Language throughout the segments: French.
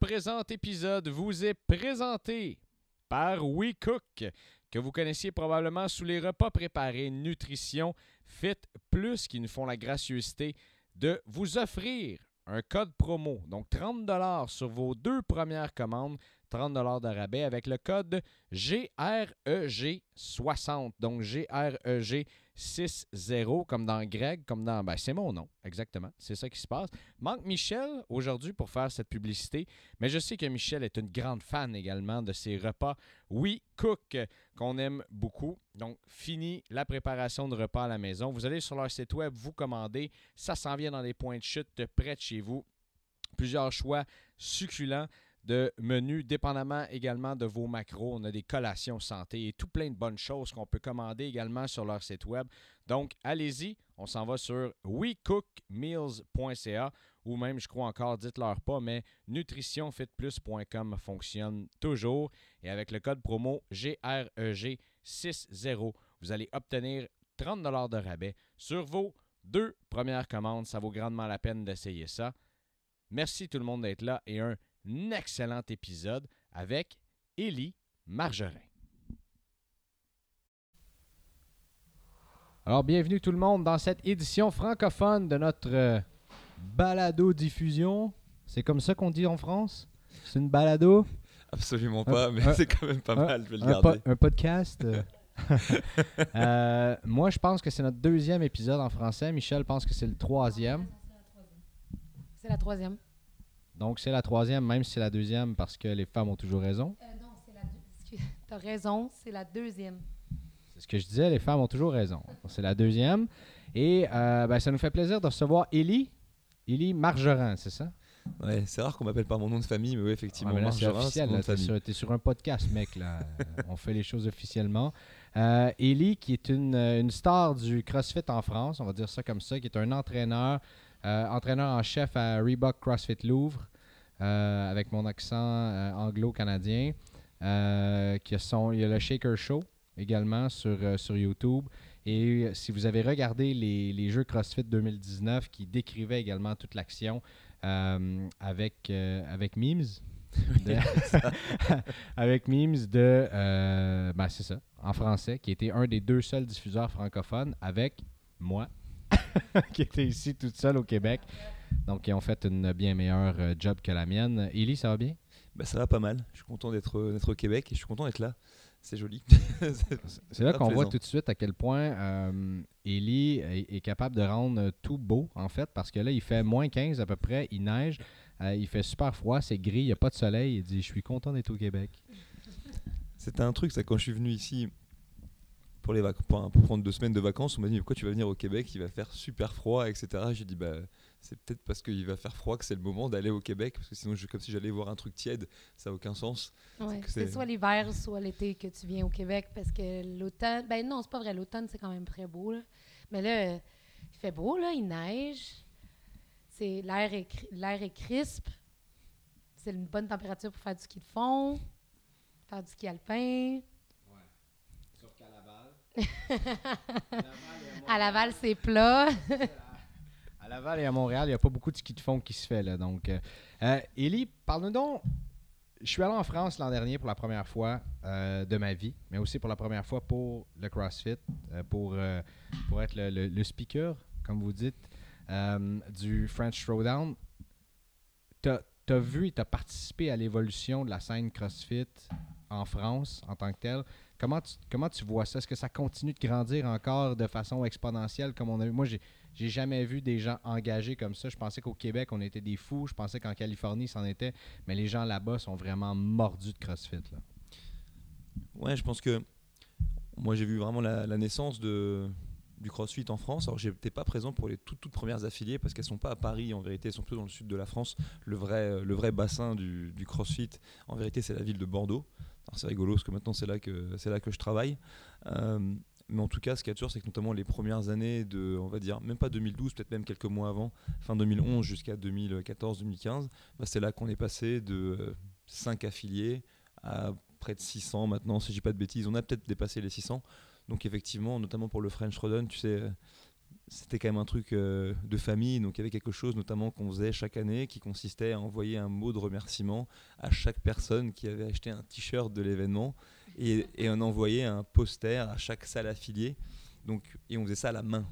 Présent épisode vous est présenté par WeCook, que vous connaissiez probablement sous les repas préparés Nutrition Fit Plus, qui nous font la gracieuseté de vous offrir un code promo, donc 30 sur vos deux premières commandes, 30 de rabais avec le code GREG60. Donc GREG 6-0, comme dans Greg, comme dans. Ben, c'est mon nom, exactement. C'est ça qui se passe. Manque Michel aujourd'hui pour faire cette publicité, mais je sais que Michel est une grande fan également de ces repas We Cook qu'on aime beaucoup. Donc, fini la préparation de repas à la maison. Vous allez sur leur site web, vous commandez. Ça s'en vient dans des points de chute près de chez vous. Plusieurs choix succulents de menus, dépendamment également de vos macros. On a des collations santé et tout plein de bonnes choses qu'on peut commander également sur leur site web. Donc, allez-y, on s'en va sur wecookmeals.ca ou même, je crois encore, dites-leur pas, mais nutritionfitplus.com fonctionne toujours. Et avec le code promo GREG60, vous allez obtenir 30 de rabais sur vos deux premières commandes. Ça vaut grandement la peine d'essayer ça. Merci tout le monde d'être là et un excellent épisode avec Élie Margerin. Alors, bienvenue tout le monde dans cette édition francophone de notre euh, balado-diffusion. C'est comme ça qu'on dit en France? C'est une balado? Absolument pas, mais c'est quand même pas mal, je vais le garder. un podcast? Euh. Euh, Moi, je pense que c'est notre deuxième épisode en français. Michel pense que c'est le troisième. C'est la troisième. Donc, c'est la troisième, même si c'est la deuxième, parce que les femmes ont toujours raison. Euh, non, c'est la deuxième. Tu as raison, c'est la deuxième. C'est ce que je disais, les femmes ont toujours raison. C'est la deuxième. Et euh, ben, ça nous fait plaisir de recevoir Élie. Élie Margerin, c'est ça? Ouais, c'est rare qu'on m'appelle par mon nom de famille, mais oui, effectivement. Ah, c'est officiel. Tu es, sur un podcast, mec. Là. On fait les choses officiellement. Euh, Élie, qui est une, une, star du CrossFit en France, on va dire ça comme ça, qui est un entraîneur, entraîneur en chef à Reebok CrossFit Louvre. Euh, avec mon accent euh, anglo-canadien. Euh, qui il y a le Shaker Show également sur, sur YouTube. Et si vous avez regardé les, les, Jeux CrossFit 2019 qui décrivaient également toute l'action avec, avec Memes, avec Memes de. ben c'est ça, en français, qui était un des deux seuls diffuseurs francophones avec moi, qui était ici toute seule au Québec. Donc, ils ont fait une bien meilleure euh, job que la mienne. Élie, ça va bien? Ben, ça va pas mal. Je suis content d'être au Québec et je suis content d'être là. C'est joli. c'est là qu'on voit tout de suite à quel point euh, est, capable de rendre tout beau, en fait, parce que là, il fait moins 15 à peu près, il neige, euh, il fait super froid, c'est gris, il n'y a pas de soleil. Il dit Je suis content d'être au Québec. C'était un truc, ça, quand je suis venu ici, pour, les pour, prendre deux semaines de vacances, on m'a dit pourquoi tu vas venir au Québec? Il va faire super froid, etc. J'ai dit bah c'est peut-être parce qu'il va faire froid que c'est le moment d'aller au Québec, parce que sinon, je, comme si j'allais voir un truc tiède, ça n'a aucun sens. c'est soit l'hiver, soit l'été que tu viens au Québec, parce que l'automne, ben non, c'est pas vrai, l'automne, c'est quand même très beau, mais là, il fait beau, là, il neige, c'est l'air est, l'air est crisp, c'est une bonne température pour faire du ski de fond, faire du ski alpin. Ouais. Sauf qu'à Laval. À Laval, c'est plat. Laval et à Montréal, il n'y a pas beaucoup de ski de fond qui se fait. Là, donc, euh, euh Élie, parle-nous donc. Je suis allé en France l'an dernier pour la première fois euh, de ma vie, mais aussi pour la première fois pour le CrossFit, pour, pour être le, speaker, comme vous dites, du French Throwdown. Tu as, vu et tu as participé à l'évolution de la scène CrossFit en France en tant que telle. Comment tu, comment tu vois ça? Est-ce que ça continue de grandir encore de façon exponentielle comme on a vu? Moi, j'ai j'ai jamais vu des gens engagés comme ça. Je pensais qu'au Québec, on était des fous. Je pensais qu'en Californie, c'en était. Mais les gens là-bas sont vraiment mordus de CrossFit. Là. Ouais, je pense que moi, j'ai vu vraiment la, naissance de, du CrossFit en France. Alors, j'étais pas présent pour les toutes, toutes premières affiliées parce qu'elles sont pas à Paris. En vérité, elles sont plutôt dans le sud de la France. Le vrai, le vrai bassin du, du CrossFit, en vérité, c'est la ville de Bordeaux. C'est rigolo parce que maintenant, c'est là que, c'est là que je travaille. Euh, mais en tout cas, ce qui est sûr, c'est que notamment les premières années de, on va dire, même pas 2012, peut-être même quelques mois avant, fin 2011 jusqu'à 2014-2015, bah, c'est là qu'on est passé de 5 affiliés à près de 600 maintenant, si je dis pas de bêtises. On a peut-être dépassé les 600. Donc effectivement, notamment pour le French Rodon, tu sais, c'était quand même un truc euh, de famille, donc il y avait quelque chose notamment qu'on faisait chaque année qui consistait à envoyer un mot de remerciement à chaque personne qui avait acheté un t-shirt de l'événement et, et on envoyait un poster à chaque salle affiliée. Donc, et on faisait ça à la main.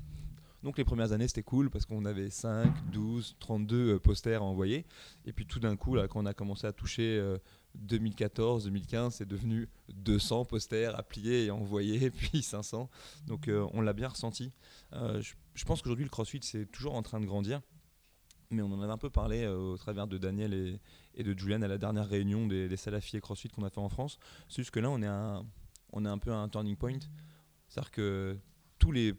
Donc les premières années c'était cool parce qu'on avait 5, 12, 32 posters à envoyer. Et puis tout d'un coup, là, quand on a commencé à toucher euh, 2014, 2015, c'est devenu 200 posters à plier et à envoyer, puis 500. Donc euh, on l'a bien ressenti. Euh, je, pense qu'aujourd'hui le CrossFit c'est toujours en train de grandir. Mais on en avait un peu parlé euh, au travers de Daniel et, de Julian à la dernière réunion des, des salafis CrossFit qu'on a fait en France. C'est juste que là, on est, un, on est un peu à un turning point. C'est-à-dire que tous les,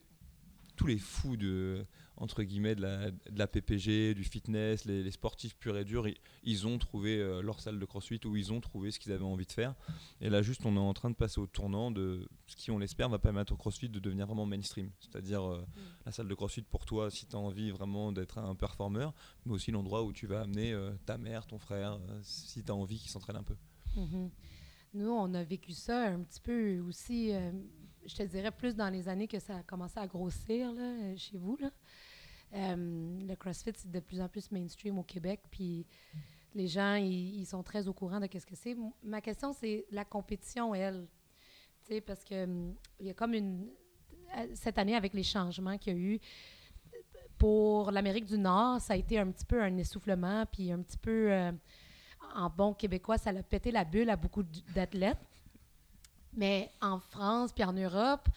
tous les fous de, entre guillemets, de la, de la PPG, du fitness, les, les sportifs purs et durs, ils, ils ont trouvé euh, leur salle de CrossFit où ils ont trouvé ce qu'ils avaient envie de faire. Et là, juste, on est en train de passer au tournant de ce qui, on l'espère, va permettre au CrossFit de devenir vraiment mainstream. C'est-à-dire euh, la salle de CrossFit pour toi, si tu as envie vraiment d'être un performeur, mais aussi l'endroit où tu vas amener euh, ta mère, ton frère, euh, si tu as envie qu'ils s'entraînent un peu. Mhm. Nous, on a vécu ça un petit peu aussi, je te dirais plus dans les années que ça a commencé à grossir là, euh, chez vous. Là. Euh, le CrossFit, c'est de plus en plus mainstream au Québec, puis les gens, ils, sont très au courant de ce que c'est. Ma question, c'est la compétition, elle. Tu sais, parce que hum, il y a comme une... euh, Cette année, avec les changements qu'il y a eu, pour l'Amérique du Nord, ça a été un petit peu un essoufflement, puis un petit peu... en bon québécois, ça a pété la bulle à beaucoup d'athlètes. Mais en France puis en Europe,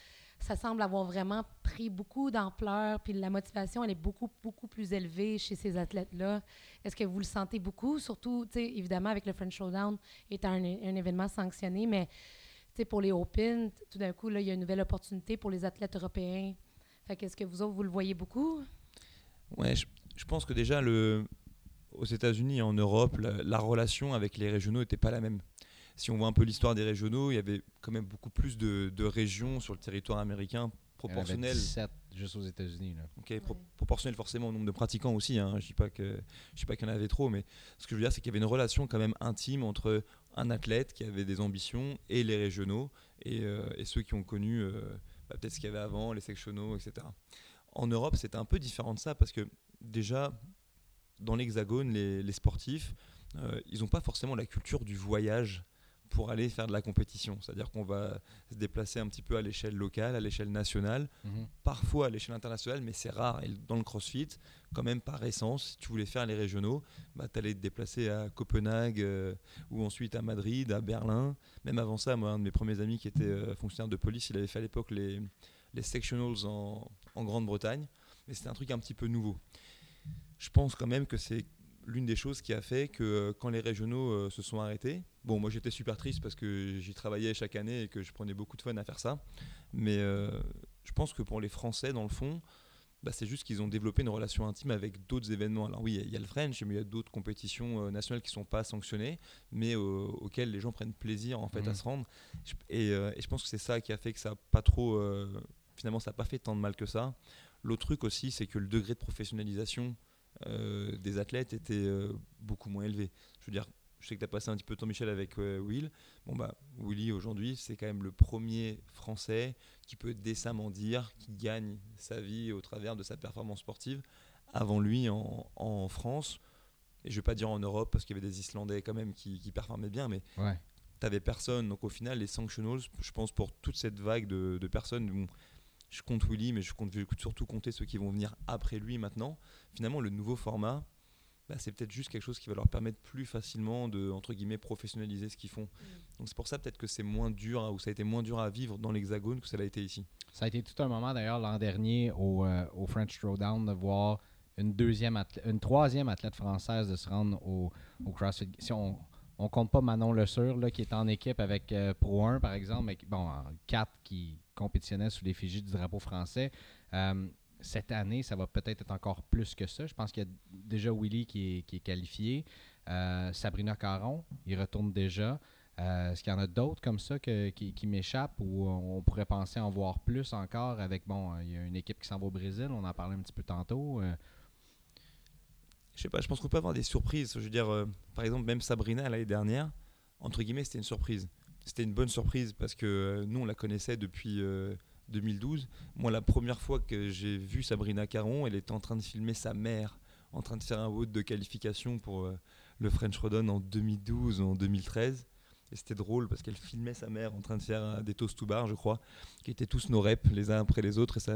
ça semble avoir vraiment pris beaucoup d'ampleur, puis la motivation, elle est beaucoup, beaucoup plus élevée chez ces athlètes-là. Est-ce que vous le sentez beaucoup? Surtout, évidemment, avec le French Showdown étant un, événement sanctionné, mais pour les Open, tout d'un coup, là, il y a une nouvelle opportunité pour les athlètes européens. Fait qu'est-ce que vous autres, vous le voyez beaucoup? Ouais, je, pense que déjà, le, aux États-Unis et en Europe, la relation avec les régionaux n'était pas la même. Si on voit un peu l'histoire des régionaux, il y avait quand même beaucoup plus de, de régions sur le territoire américain proportionnel. 17 juste aux États-Unis. Ok, pro- Ouais. proportionnel forcément au nombre de pratiquants aussi. Hein. Je dis pas que je dis pas qu'il y en avait trop, mais ce que je veux dire, c'est qu'il y avait une relation quand même intime entre un athlète qui avait des ambitions et les régionaux et, euh, et ceux qui ont connu euh, bah, peut-être ce qu'il y avait avant, les sectionaux, etc. En Europe, c'était un peu différent de ça parce que déjà dans l'Hexagone, les, les sportifs, euh, ils n'ont pas forcément la culture du voyage pour aller faire de la compétition. C'est-à-dire qu'on va se déplacer un petit peu à l'échelle locale, à l'échelle nationale, Mhm. parfois à l'échelle internationale, mais c'est rare. Et dans le CrossFit, quand même par essence, si tu voulais faire les régionaux, bah, tu allais te déplacer à Copenhague euh, ou ensuite à Madrid, à Berlin. Même avant ça, moi, un de mes premiers amis qui était euh, fonctionnaire de police, il avait fait à l'époque les, les sectionals en, en Grande-Bretagne. Mais c'était un truc un petit peu nouveau. Je pense quand même que c'est l'une des choses qui a fait que euh, quand les régionaux euh, se sont arrêtés, bon, moi j'étais super triste parce que j'y travaillais chaque année et que je prenais beaucoup de fun à faire ça. Mais euh, je pense que pour les Français, dans le fond, bah, c'est juste qu'ils ont développé une relation intime avec d'autres événements. Alors oui, il y a le French, mais il y a d'autres compétitions euh, nationales qui sont pas sanctionnées, mais euh, auxquelles les gens prennent plaisir en fait à se rendre. Et, euh, et je pense que c'est ça qui a fait que ça a pas trop, finalement, ça n'a pas fait tant de mal que ça. L'autre truc aussi, c'est que le degré de professionnalisation euh, des athlètes était euh, beaucoup moins élevé. Je veux dire, je sais que tu as passé un petit peu de temps, Michel, avec euh, Will. Bon, bah, Willy, aujourd'hui, c'est quand même le premier Français qui peut décemment dire qu'il gagne sa vie au travers de sa performance sportive. Avant lui, en, en France, et je vais pas dire en Europe, parce qu'il y avait des Islandais quand même qui, qui performaient bien, mais Ouais. t'avais personne. Donc au final, les sanctionals, je pense pour toute cette vague de, de personnes, bon, je compte Willy, mais je compte je vais surtout compter ceux qui vont venir après lui maintenant. Finalement, le nouveau format, bah, c'est peut-être juste quelque chose qui va leur permettre plus facilement de entre guillemets professionnaliser ce qu'ils font. Donc c'est pour ça peut-être que c'est moins dur à- ou ça a été moins dur à vivre dans l'Hexagone que ça l'a été ici. Ça a été tout un moment d'ailleurs l'an dernier au, euh, au French Throwdown de voir une deuxième athlète- une troisième athlète française de se rendre au, au CrossFit. Si on, on compte pas Manon Le Sur là, qui est en équipe avec euh, Pro 1 par exemple, mais bon, en quatre qui compétitionnait sous l'effigie du drapeau français. Euh, cette année, ça va peut-être être encore plus que ça. Je pense qu'il y a déjà Willy qui est, qualifié. Euh, Sabrina Caron, il retourne déjà. Euh, Est-ce qu'il y en a d'autres comme ça qui, m'échappent ou on pourrait penser en voir plus encore avec, bon, il y a une équipe qui s'en va au Brésil, on en parlait un petit peu tantôt. euh, Je sais pas, je pense qu'on peut avoir des surprises. Je veux dire, par exemple, même Sabrina l'année dernière, entre guillemets, c'était une surprise. C'était une bonne surprise parce que euh, nous, on la connaissait depuis euh, 2012. Moi, la première fois que j'ai vu Sabrina Caron, elle était en train de filmer sa mère, en train de faire un vote de qualification pour euh, le French Rodon en 2012 ou en 2013. Et c'était drôle parce qu'elle filmait sa mère en train de faire euh, des toasts to bar, je crois, qui étaient tous nos reps les uns après les autres.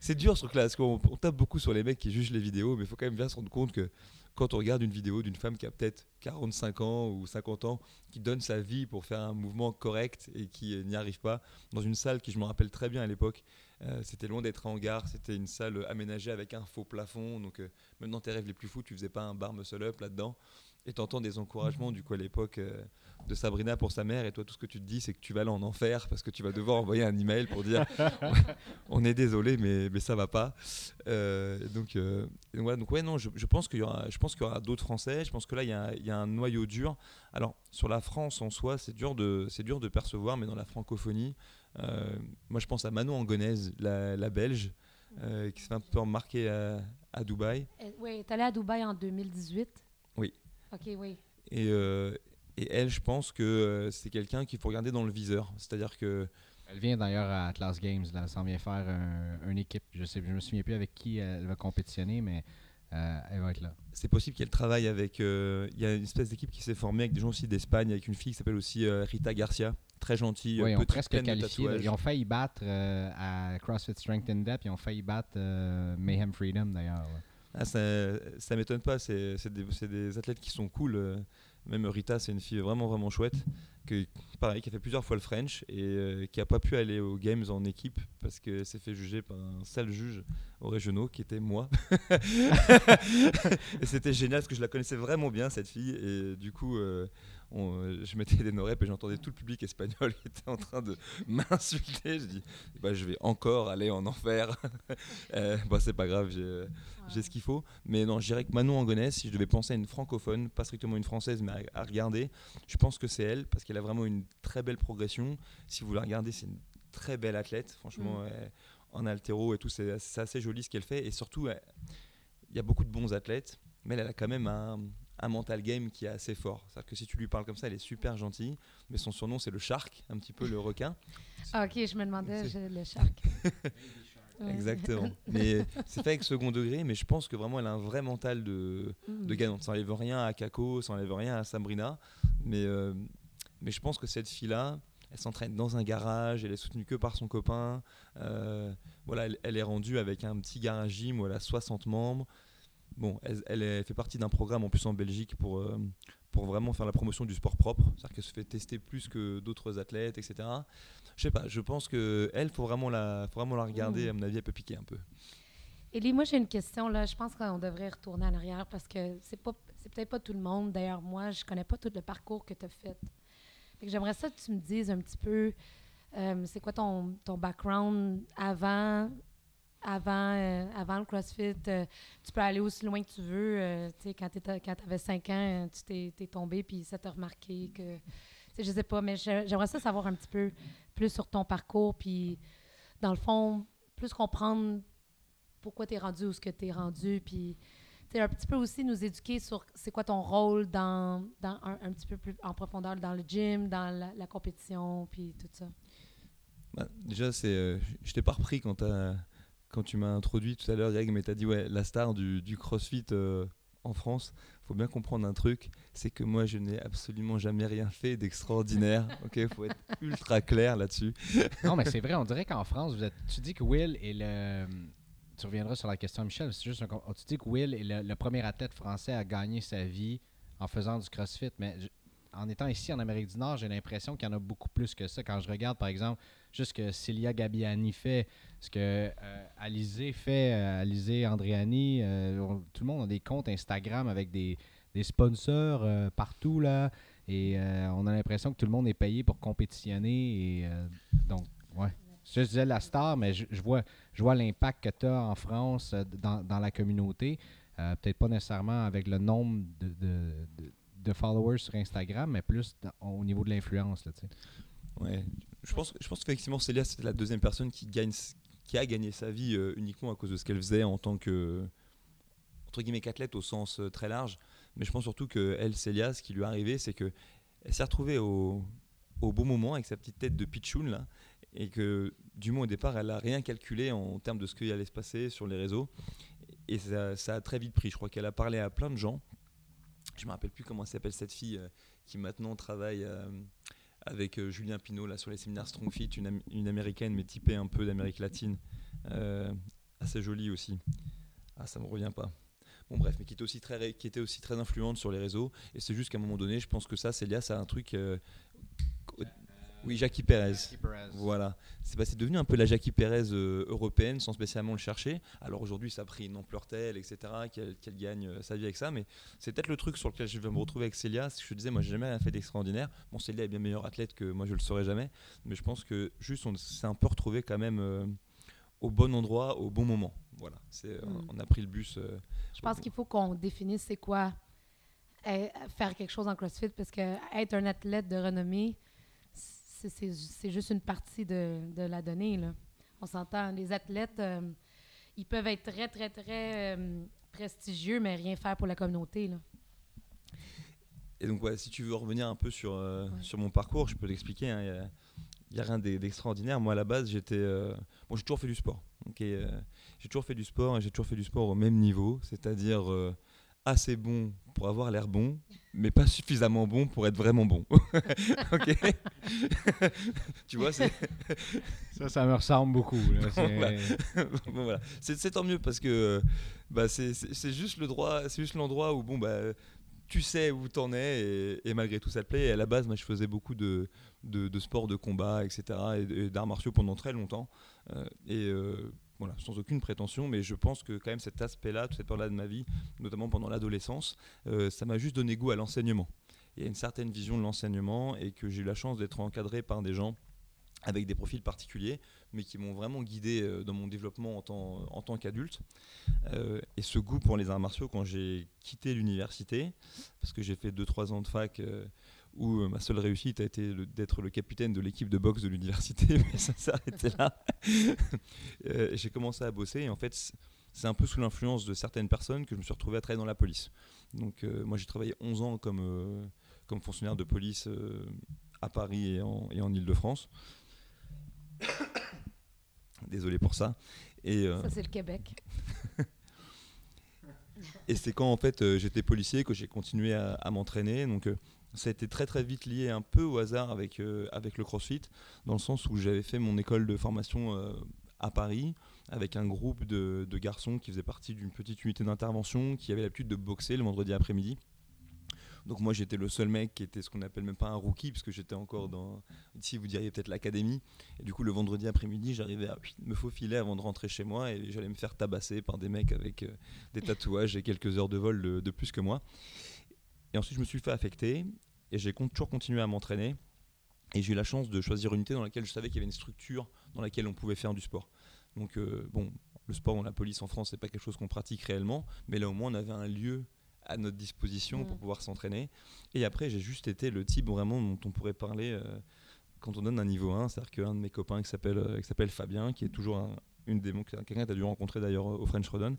C'est- dur ce truc-là, parce qu'on on tape beaucoup sur les mecs qui jugent les vidéos, mais il faut quand même bien se rendre compte que quand on regarde une vidéo d'une femme qui a peut-être 45 ans ou 50 ans, qui donne sa vie pour faire un mouvement correct et qui euh, n'y arrive pas, dans une salle qui, je me rappelle très bien à l'époque, euh, c'était loin d'être un hangar, c'était une salle euh, aménagée avec un faux plafond, donc euh, même dans tes rêves les plus fous, tu faisais pas un bar muscle-up là-dedans. Et t'entends des encouragements du coup à l'époque de Sabrina pour sa mère et toi tout ce que tu te dis c'est que tu vas aller en enfer parce que tu vas devoir envoyer un email pour dire on est désolé mais, mais ça va pas Euh, donc, euh, donc voilà donc ouais non je, je pense qu'il y aura je pense qu'il y aura d'autres français je pense que là il y, a, il y a un noyau dur alors sur la France en soi c'est dur de c'est dur de percevoir mais dans la francophonie euh, moi je pense à Manon Angonaise la, la belge euh, qui s'est un peu remarquer à, à Dubaï Oui, t'es allé à Dubaï en 2018. Oui. OK, oui. Et, euh, et elle, je pense que euh, c'est quelqu'un qu'il faut regarder dans le viseur. C'est-à-dire que Elle vient d'ailleurs à Atlas Games, là. Elle s'en vient faire un- une équipe. Je sais, je me souviens plus avec qui elle va compétitionner, mais euh, elle va être là. c'est possible qu'elle travaille avec. euh, Il y a une espèce d'équipe qui s'est formée avec des gens aussi d'Espagne, avec une fille qui s'appelle aussi euh, Rita Garcia, très gentille, Oui, ils ont presque qualifié. Ils ont failli battre à CrossFit Strength in Depth. Ils ont failli battre Mayhem Freedom d'ailleurs. Ah, ça, ça m'étonne pas, c'est des, c'est des athlètes qui sont cool. Même Rita, c'est une fille vraiment vraiment chouette, que, pareil, qui a fait plusieurs fois le French et euh, qui a pas pu aller aux Games en équipe parce qu'elle s'est fait juger par un sale juge aux régionaux qui était moi. et c'était génial parce que je la connaissais vraiment bien cette fille et du coup euh, on- euh, je mettais des noreps et j'entendais tout le public espagnol qui était en train de m'insulter. Je dis bah, je vais encore aller en enfer. euh, bah, c'est pas grave, j'ai j'ai ce qu'il faut. Mais non, je dirais que Manon Angonès, si je devais penser à une francophone, pas strictement une française, mais à, à regarder, je pense que c'est elle, parce qu'elle a vraiment une très belle progression. Si vous la regardez, c'est une très belle athlète. Franchement, Mm. elle- en altéro et tout, c'est assez joli ce qu'elle fait. Et surtout, il y a beaucoup de bons athlètes, mais elle a quand même un, un mental game qui est assez fort. C'est-à-dire que si tu lui parles comme ça, elle est super gentille, mais son surnom, c'est le shark, un petit peu le requin. Ah, OK, je me demandais, le shark. Ouais. Exactement. mais c'est fait avec second degré, mais je pense que vraiment, elle a un vrai mental de, Mm. de gagnante. Ça n'enlève rien à Kako, ça n'enlève rien à Sabrina. Mais, euh, mais je pense que cette fille-là, elle s'entraîne dans un garage, elle est soutenue que par son copain. Euh, voilà, elle, elle est rendue avec un petit garage gym où elle a 60 membres. Bon, elle, fait partie d'un programme en plus en Belgique pour, euh, pour vraiment faire la promotion du sport propre. C'est-à-dire qu'elle se fait tester plus que d'autres athlètes, etc. Je sais pas, je pense que elle faut vraiment la, faut vraiment la regarder. Mm. À mon avis, elle peut piquer un peu. Élie, moi, j'ai une question. là. Je pense qu'on devrait retourner en arrière parce que c'est pas c'est peut-être pas tout le monde. D'ailleurs, moi, je connais pas tout le parcours que tu as fait. J'aimerais ça que tu me dises un petit peu euh, c'est quoi ton, ton background avant, avant, euh, avant le CrossFit. euh, tu peux aller aussi loin que tu veux. euh, tu quand tu avais 5 ans, tu t'es tombé puis ça t'a remarqué que. tu Je sais pas, mais j'ai- j'aimerais ça savoir un petit peu plus sur ton parcours. Puis, dans le fond, plus comprendre pourquoi tu es rendu où ce que tu es rendu. Puis, tu un petit peu aussi nous éduquer sur c'est quoi ton rôle dans, dans un, petit peu plus en profondeur dans le gym, dans la, compétition, puis tout ça. Bah, déjà, c'est, je t'ai pas repris quand, t'as- quand tu m'as introduit tout à l'heure, Greg, mais tu as dit, ouais, la star du, du CrossFit euh, en France, faut bien comprendre un truc, c'est que moi, je n'ai absolument jamais rien fait d'extraordinaire. ok, faut être ultra clair là-dessus. Non, mais c'est vrai, on dirait qu'en France, vous êtes, tu dis que Will est le. Tu reviendras sur la question, Michel. C'est juste un com- tu dis que Will est le, le premier athlète français à gagner sa vie en faisant du CrossFit, mais je- en étant ici en Amérique du Nord, j'ai l'impression qu'il y en a beaucoup plus que ça. Quand je regarde, par exemple, juste ce que Celia Gabiani fait, ce que euh, Alizé fait, euh, Alizé Andriani, euh, tout le monde a des comptes Instagram avec des, des sponsors euh, partout là, et euh, on a l'impression que tout le monde est payé pour compétitionner et donc ouais. Je disais la star, mais je, vois, je vois l'impact que tu as en France dans, dans la communauté. Peut-être pas nécessairement avec le nombre de, de, followers sur Instagram, mais plus au niveau de l'influence. là. Ouais. Je pense, je pense qu'effectivement, Célia, c'était la deuxième personne qui, gagne, qui a gagné sa vie euh, uniquement à cause de ce qu'elle faisait en tant que, entre guillemets, qu'athlète au sens euh, très large. Mais je pense surtout que elle, Célia, ce qui lui est arrivé, c'est que elle s'est retrouvée au, au bon moment avec sa petite tête de pitchoun là, et que du moins au départ, elle a rien calculé en termes de ce qui allait se passer sur les réseaux. Et ça, a très vite pris. Je crois qu'elle a parlé à plein de gens. Je me rappelle plus comment s'appelle cette fille euh, qui maintenant travaille avec euh, Julien Pinault là, sur les séminaires Strong Fit, une, am- une américaine mais typée un peu d'Amérique latine. Euh, assez jolie aussi. Ah, ça me revient pas. Bon bref, mais qui était aussi très, influente sur les réseaux. Et c'est juste qu'à un moment donné, je pense que ça, c'est lié à un truc. euh, oui, Jackie Perez. Jackie Perez. Voilà, c'est bah, c'est devenu un peu la Jackie Perez euh, européenne sans spécialement le chercher. Alors aujourd'hui, ça a pris une ampleur telle, etc., qu'elle gagne euh, sa vie avec ça. Mais c'est peut-être le truc sur lequel je vais me retrouver avec Célia. C'est que je te disais, moi, j'ai jamais rien fait d'extraordinaire. Bon, Célia est bien meilleure athlète que moi, je le saurais jamais. Mais je pense que juste, on s'est un peu retrouvé quand même euh, au bon endroit, au bon moment. Voilà, c'est, on- Mm. on a pris le bus. euh, Je pense qu'il faut qu'on définisse c'est quoi euh, faire quelque chose en CrossFit parce que être un athlète de renommée, c'est- juste une partie de, de la donnée. Là. On s'entend, les athlètes, euh, ils peuvent être très, très, très euh, prestigieux, mais rien faire pour la communauté. Là. Et donc, ouais, si tu veux revenir un peu sur, euh, Ouais. sur mon parcours, je peux t'expliquer. hein, Il n'y a, rien d'e- d'extraordinaire. Moi, à la base, j'étais. euh, bon, j'ai toujours fait du sport. ok, euh, j'ai toujours fait du sport et j'ai toujours fait du sport au même niveau, c'est-à-dire euh, assez bon pour avoir l'air bon, mais pas suffisamment bon pour être vraiment bon. ok Tu vois, c'est. Ça, ça me ressemble beaucoup. là. C'est- Voilà. bon, voilà. C'est tant mieux parce que euh, bah, c'est- juste le droit, c'est juste l'endroit où bon bah tu sais où t'en es et, et malgré tout ça te plaît. Et à la base, moi je faisais beaucoup de, de, de sports de combat, etc. et, et d'arts martiaux pendant très longtemps. Euh, et euh, sans aucune prétention, mais je pense que quand même cet aspect-là, toute cette période-là de ma vie, notamment pendant l'adolescence, euh, ça m'a juste donné goût à l'enseignement. Il y a une certaine vision de l'enseignement et que j'ai eu la chance d'être encadré par des gens avec des profils particuliers, mais qui m'ont vraiment guidé euh, dans mon développement en tant, qu'adulte. Euh, et ce goût pour les arts martiaux, quand j'ai quitté l'université, parce que j'ai fait 2-3 ans de fac où euh, ma seule réussite a été d'être le capitaine de l'équipe de boxe de l'université, mais ça s'est arrêté là. Euh, j'ai commencé à bosser, et en fait, c'est un peu sous l'influence de certaines personnes que je me suis retrouvé à travailler dans la police. Donc, euh, moi, j'ai travaillé 11 ans comme, euh, comme fonctionnaire de police euh, à Paris et en, et en Ile-de-France. Désolé pour ça. Et, Ça, c'est le Québec. et c'est quand en fait j'étais policier que j'ai continué à, à m'entraîner. Donc ça a été très très vite lié un peu au hasard avec, euh, avec le CrossFit, dans le sens où j'avais fait mon école de formation euh, à Paris avec un groupe de, garçons qui faisaient partie d'une petite unité d'intervention qui avait l'habitude de boxer le vendredi après-midi. Donc moi j'étais le seul mec qui était ce qu'on appelle même pas un rookie parce que j'étais encore dans ici vous diriez peut-être l'académie et du coup le vendredi après-midi j'arrivais à me faufiler avant de rentrer chez moi et j'allais me faire tabasser par des mecs avec euh, des tatouages et quelques heures de vol de plus que moi. Et ensuite je me suis fait affecter et j'ai toujours continué à m'entraîner et j'ai eu la chance de choisir une unité dans laquelle je savais qu'il y avait une structure dans laquelle on pouvait faire du sport. Donc euh, bon, le sport dans la police en France c'est pas quelque chose qu'on pratique réellement, mais là au moins on avait un lieu à notre disposition pour Mm. pouvoir s'entraîner. Et après, j'ai juste été le type vraiment dont on pourrait parler euh, quand on donne un niveau 1. C'est-à-dire qu'un de mes copains qui s'appelle euh, qui s'appelle Fabien, qui est toujours un- une des quelqu'un que tu as dû rencontrer d'ailleurs au French Rodon,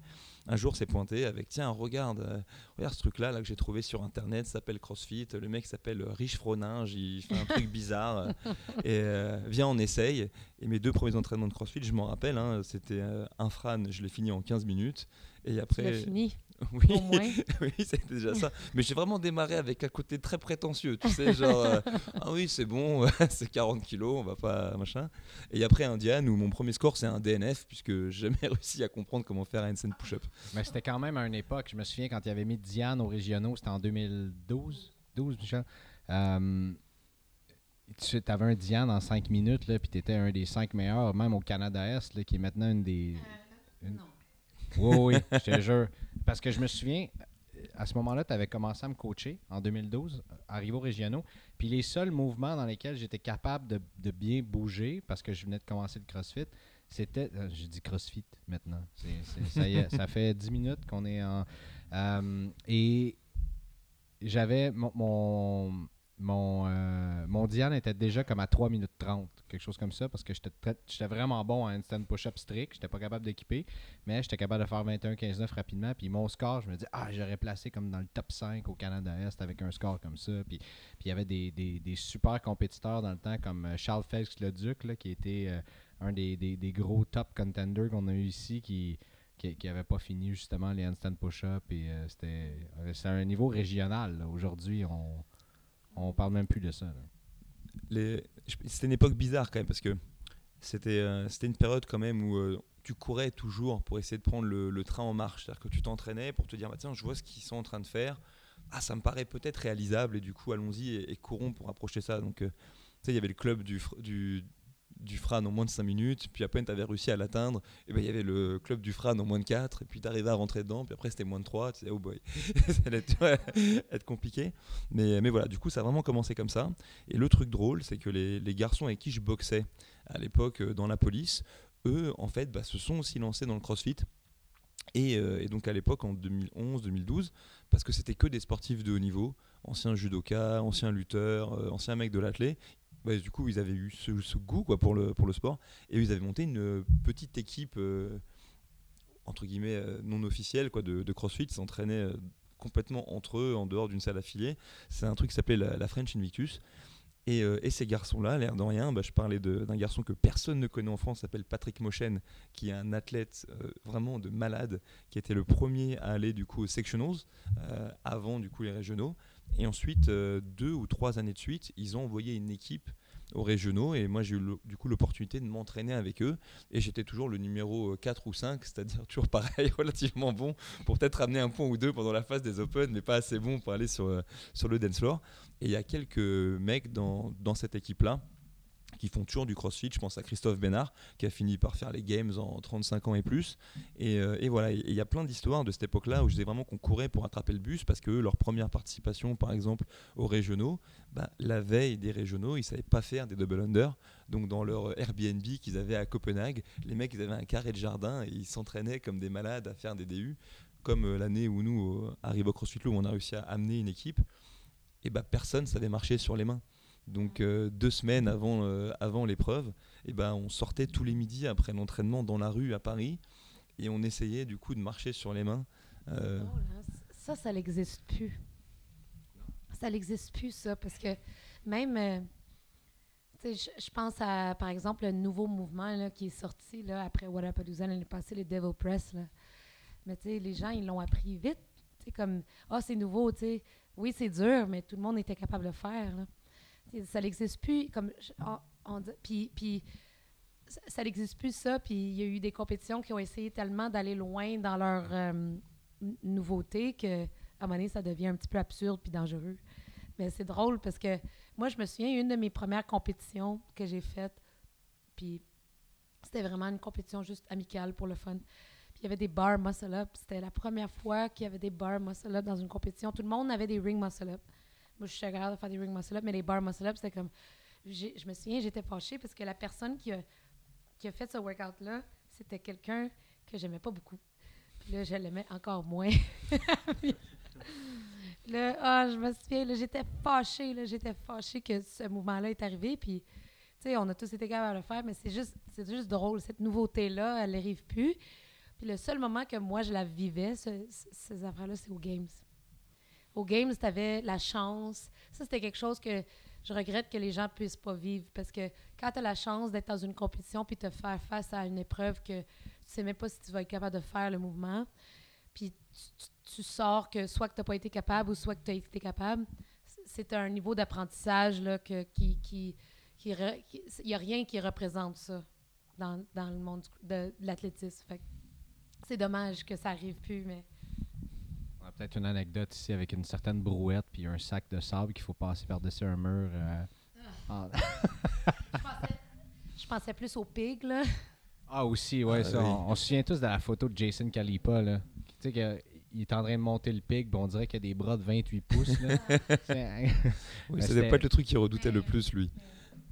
un jour s'est pointé avec tiens regarde euh, regarde ce truc là que j'ai trouvé sur internet ça s'appelle CrossFit le mec s'appelle Rich Froninge il fait un truc bizarre. Et euh, viens on essaye. Et mes deux premiers entraînements de CrossFit je m'en rappelle hein, c'était euh, un fran je l'ai fini en 15 minutes et après fini, oui au moins. oui, c'était déjà ça. Mais j'ai vraiment démarré avec un côté très prétentieux, tu sais, genre, euh, ah oui, c'est bon, c'est 40 kilos, on va pas, machin. Et après un Diane où mon premier score c'est un DNF, puisque j'ai jamais réussi à comprendre comment faire un handstand push-up. Mais c'était quand même à une époque, je me souviens quand il avait mis Diane aux régionaux, c'était en 2012, 12, Michel. Euh, tu avais un Diane en 5 minutes, là, puis tu étais un des 5 meilleurs, même au Canada-Est, là, qui est maintenant une des. une- Non. Oui, oui, je te jure. Parce que je me souviens, à ce moment-là, tu avais commencé à me coacher en 2012, arrivé aux régionaux. Puis les seuls mouvements dans lesquels j'étais capable de, bien bouger, parce que je venais de commencer le CrossFit, c'était. euh, je dis CrossFit maintenant. Ça y est, ça fait 10 minutes qu'on est en. euh, et j'avais mon, mon, mon, euh, mon Diane était déjà comme à 3 minutes 30, quelque chose comme ça, parce que j'étais vraiment bon à instant push-up strict. J'étais pas capable d'équiper, mais j'étais capable de faire 21-15-9 rapidement. Puis mon score, je me dis, ah, j'aurais placé comme dans le top 5 au Canada-Est avec un score comme ça. Puis il y avait des, super compétiteurs dans le temps, comme euh, Charles Felix-Leduc, là, qui était euh, un des, gros top contenders qu'on a eu ici, qui qui n'avait pas fini justement les handstand push-up. Et c'était c'est un niveau régional. Aujourd'hui, on on parle même plus de ça. C'était une époque bizarre quand même parce que c'était euh, une période quand même où euh, tu courais toujours pour essayer de prendre le, train en marche. C'est-à-dire que tu t'entraînais pour te dire bah, tiens, je vois ce qu'ils sont en train de faire. Ah, ça me paraît peut-être réalisable et du coup, allons-y et, courons pour approcher ça. Donc, euh, tu sais, il y avait le club du, du Fran en moins de 5 minutes, puis à peine tu avais réussi à l'atteindre, et ben il y avait le club du Fran en moins de 4, et puis tu arrivais à rentrer dedans, puis après c'était moins de 3, tu disais, oh boy, ça allait être, compliqué. Mais, mais voilà, du coup, ça a vraiment commencé comme ça. Et le truc drôle, c'est que les, garçons avec qui je boxais à l'époque euh, dans la police, eux, en fait, bah, se sont aussi lancés dans le crossfit. Et, euh, donc à l'époque, en 2011-2012, parce que c'était que des sportifs de haut niveau, anciens judokas, anciens lutteurs, euh, anciens mecs de l'athlé, bah, du coup, ils avaient eu ce, goût pour, le, sport, et ils avaient monté une petite équipe, euh, entre guillemets, euh, non officielle de, CrossFit, ils s'entraînaient euh, complètement entre eux, en dehors d'une salle affiliée. C'est un truc qui s'appelait la, French Invictus. Et, ces garçons-là, l'air de rien, bah, je parlais d'un garçon que personne ne connaît en France, s'appelle Patrick Mochen, qui est un athlète vraiment de malade, qui était le premier à aller du coup aux sectionals, avant les régionaux. Et ensuite, euh, deux ou trois années de suite, ils ont envoyé une équipe aux régionaux et moi j'ai eu du coup l'opportunité de m'entraîner avec eux. Et j'étais toujours le numéro euh, 4 ou 5 c'est-à-dire toujours pareil relativement bon pour peut-être ramener un point ou deux pendant la phase des open mais pas assez bon pour aller sur, euh, sur le dance floor. Et il y a quelques mecs dans, dans cette équipe là qui font toujours du crossfit. Je pense à Christophe Bénard, qui a fini par faire les games en 35 ans et plus. Et, euh, et voilà, il y a plein d'histoires de cette époque-là où je disais vraiment qu'on courait pour attraper le bus parce que leur première participation, par exemple, aux régionaux, bah, la veille des régionaux, ils savaient pas faire des double under. Donc, dans leur Airbnb qu'ils avaient à Copenhague, les mecs, ils avaient un carré de jardin et ils s'entraînaient comme des malades à faire des DU. Comme euh, l'année où nous, à Reebok CrossFit Low, on a réussi à amener une équipe, et bah, personne savait marcher sur les mains. Donc euh, deux semaines avant, euh, avant l'épreuve, et ben on sortait tous les midis après l'entraînement dans la rue à Paris et on essayait du coup de marcher sur les mains. Euh, hein. Ça, ça n'existe plus. Ça n'existe plus, ça, parce que même, euh, je pense à, par exemple, le nouveau mouvement là, qui est sorti là, après Wadapalooza l'année passée, les Devil Press. Là. Mais les gens, ils l'ont appris vite. Tu sais, comme, ah, c'est nouveau, tu sais. Oui, c'est dur, mais tout le monde était capable de le faire. là. Ça n'existe plus. Comme, puis, ça- n'existe plus, ça. Puis il y a eu des compétitions qui ont essayé tellement d'aller loin dans leur euh, nouveauté que, à un moment donné, ça devient un petit peu absurde puis dangereux. Mais c'est drôle parce que moi, je me souviens, une de mes premières compétitions que j'ai faites, puis c'était vraiment une compétition juste amicale pour le fun. Puis il y avait des bars muscle-up. C'était la première fois qu'il y avait des bars muscle-up dans une compétition. Tout le monde avait des ring muscle-up. Moi, je suis capable de faire des ring muscle-up, mais les bars muscle-up, c'était comme... Je me souviens, j'étais fâchée parce que la personne qui a, qui a fait ce workout-là, c'était quelqu'un que j'aimais pas beaucoup. Puis là, je l'aimais encore moins. Là, ah, je me souviens, j'étais fâchée, j'étais fâchée que ce mouvement-là est arrivé. Puis, tu sais, on a tous été capables de le faire, mais c'est juste, juste drôle. Cette nouveauté-là, elle n'arrive plus. Puis le seul moment que moi, je la vivais, ce- ce- ces affaires-là, c'est aux Games. Aux Games, tu avais la chance. Ça, c'était quelque chose que je regrette que les gens puissent pas vivre parce que quand tu as la chance d'être dans une compétition puis te faire face à une épreuve que tu sais même pas si tu vas être capable de faire le mouvement, puis tu, sors que soit que tu n'as pas été capable ou soit que tu as été capable, c'est un niveau d'apprentissage là, qui... qui il n'y a rien qui représente ça dans, dans le monde de, de l'athlétisme. C'est dommage que ça arrive plus, mais peut-être une anecdote ici avec une certaine brouette puis un sac de sable qu'il faut passer par-dessus un mur. euh, en- je pensais, je pensais plus au pig, là. Ah, aussi, ouais, Ah, ça. oui. On, on se souvient tous de la photo de Jason Calipa, là. Tu sais qu'il est en train de monter le puis on dirait qu'il a des bras de 28 pouces, là. Oui, Ben, ça devait pas être le truc qu'il redoutait le plus lui.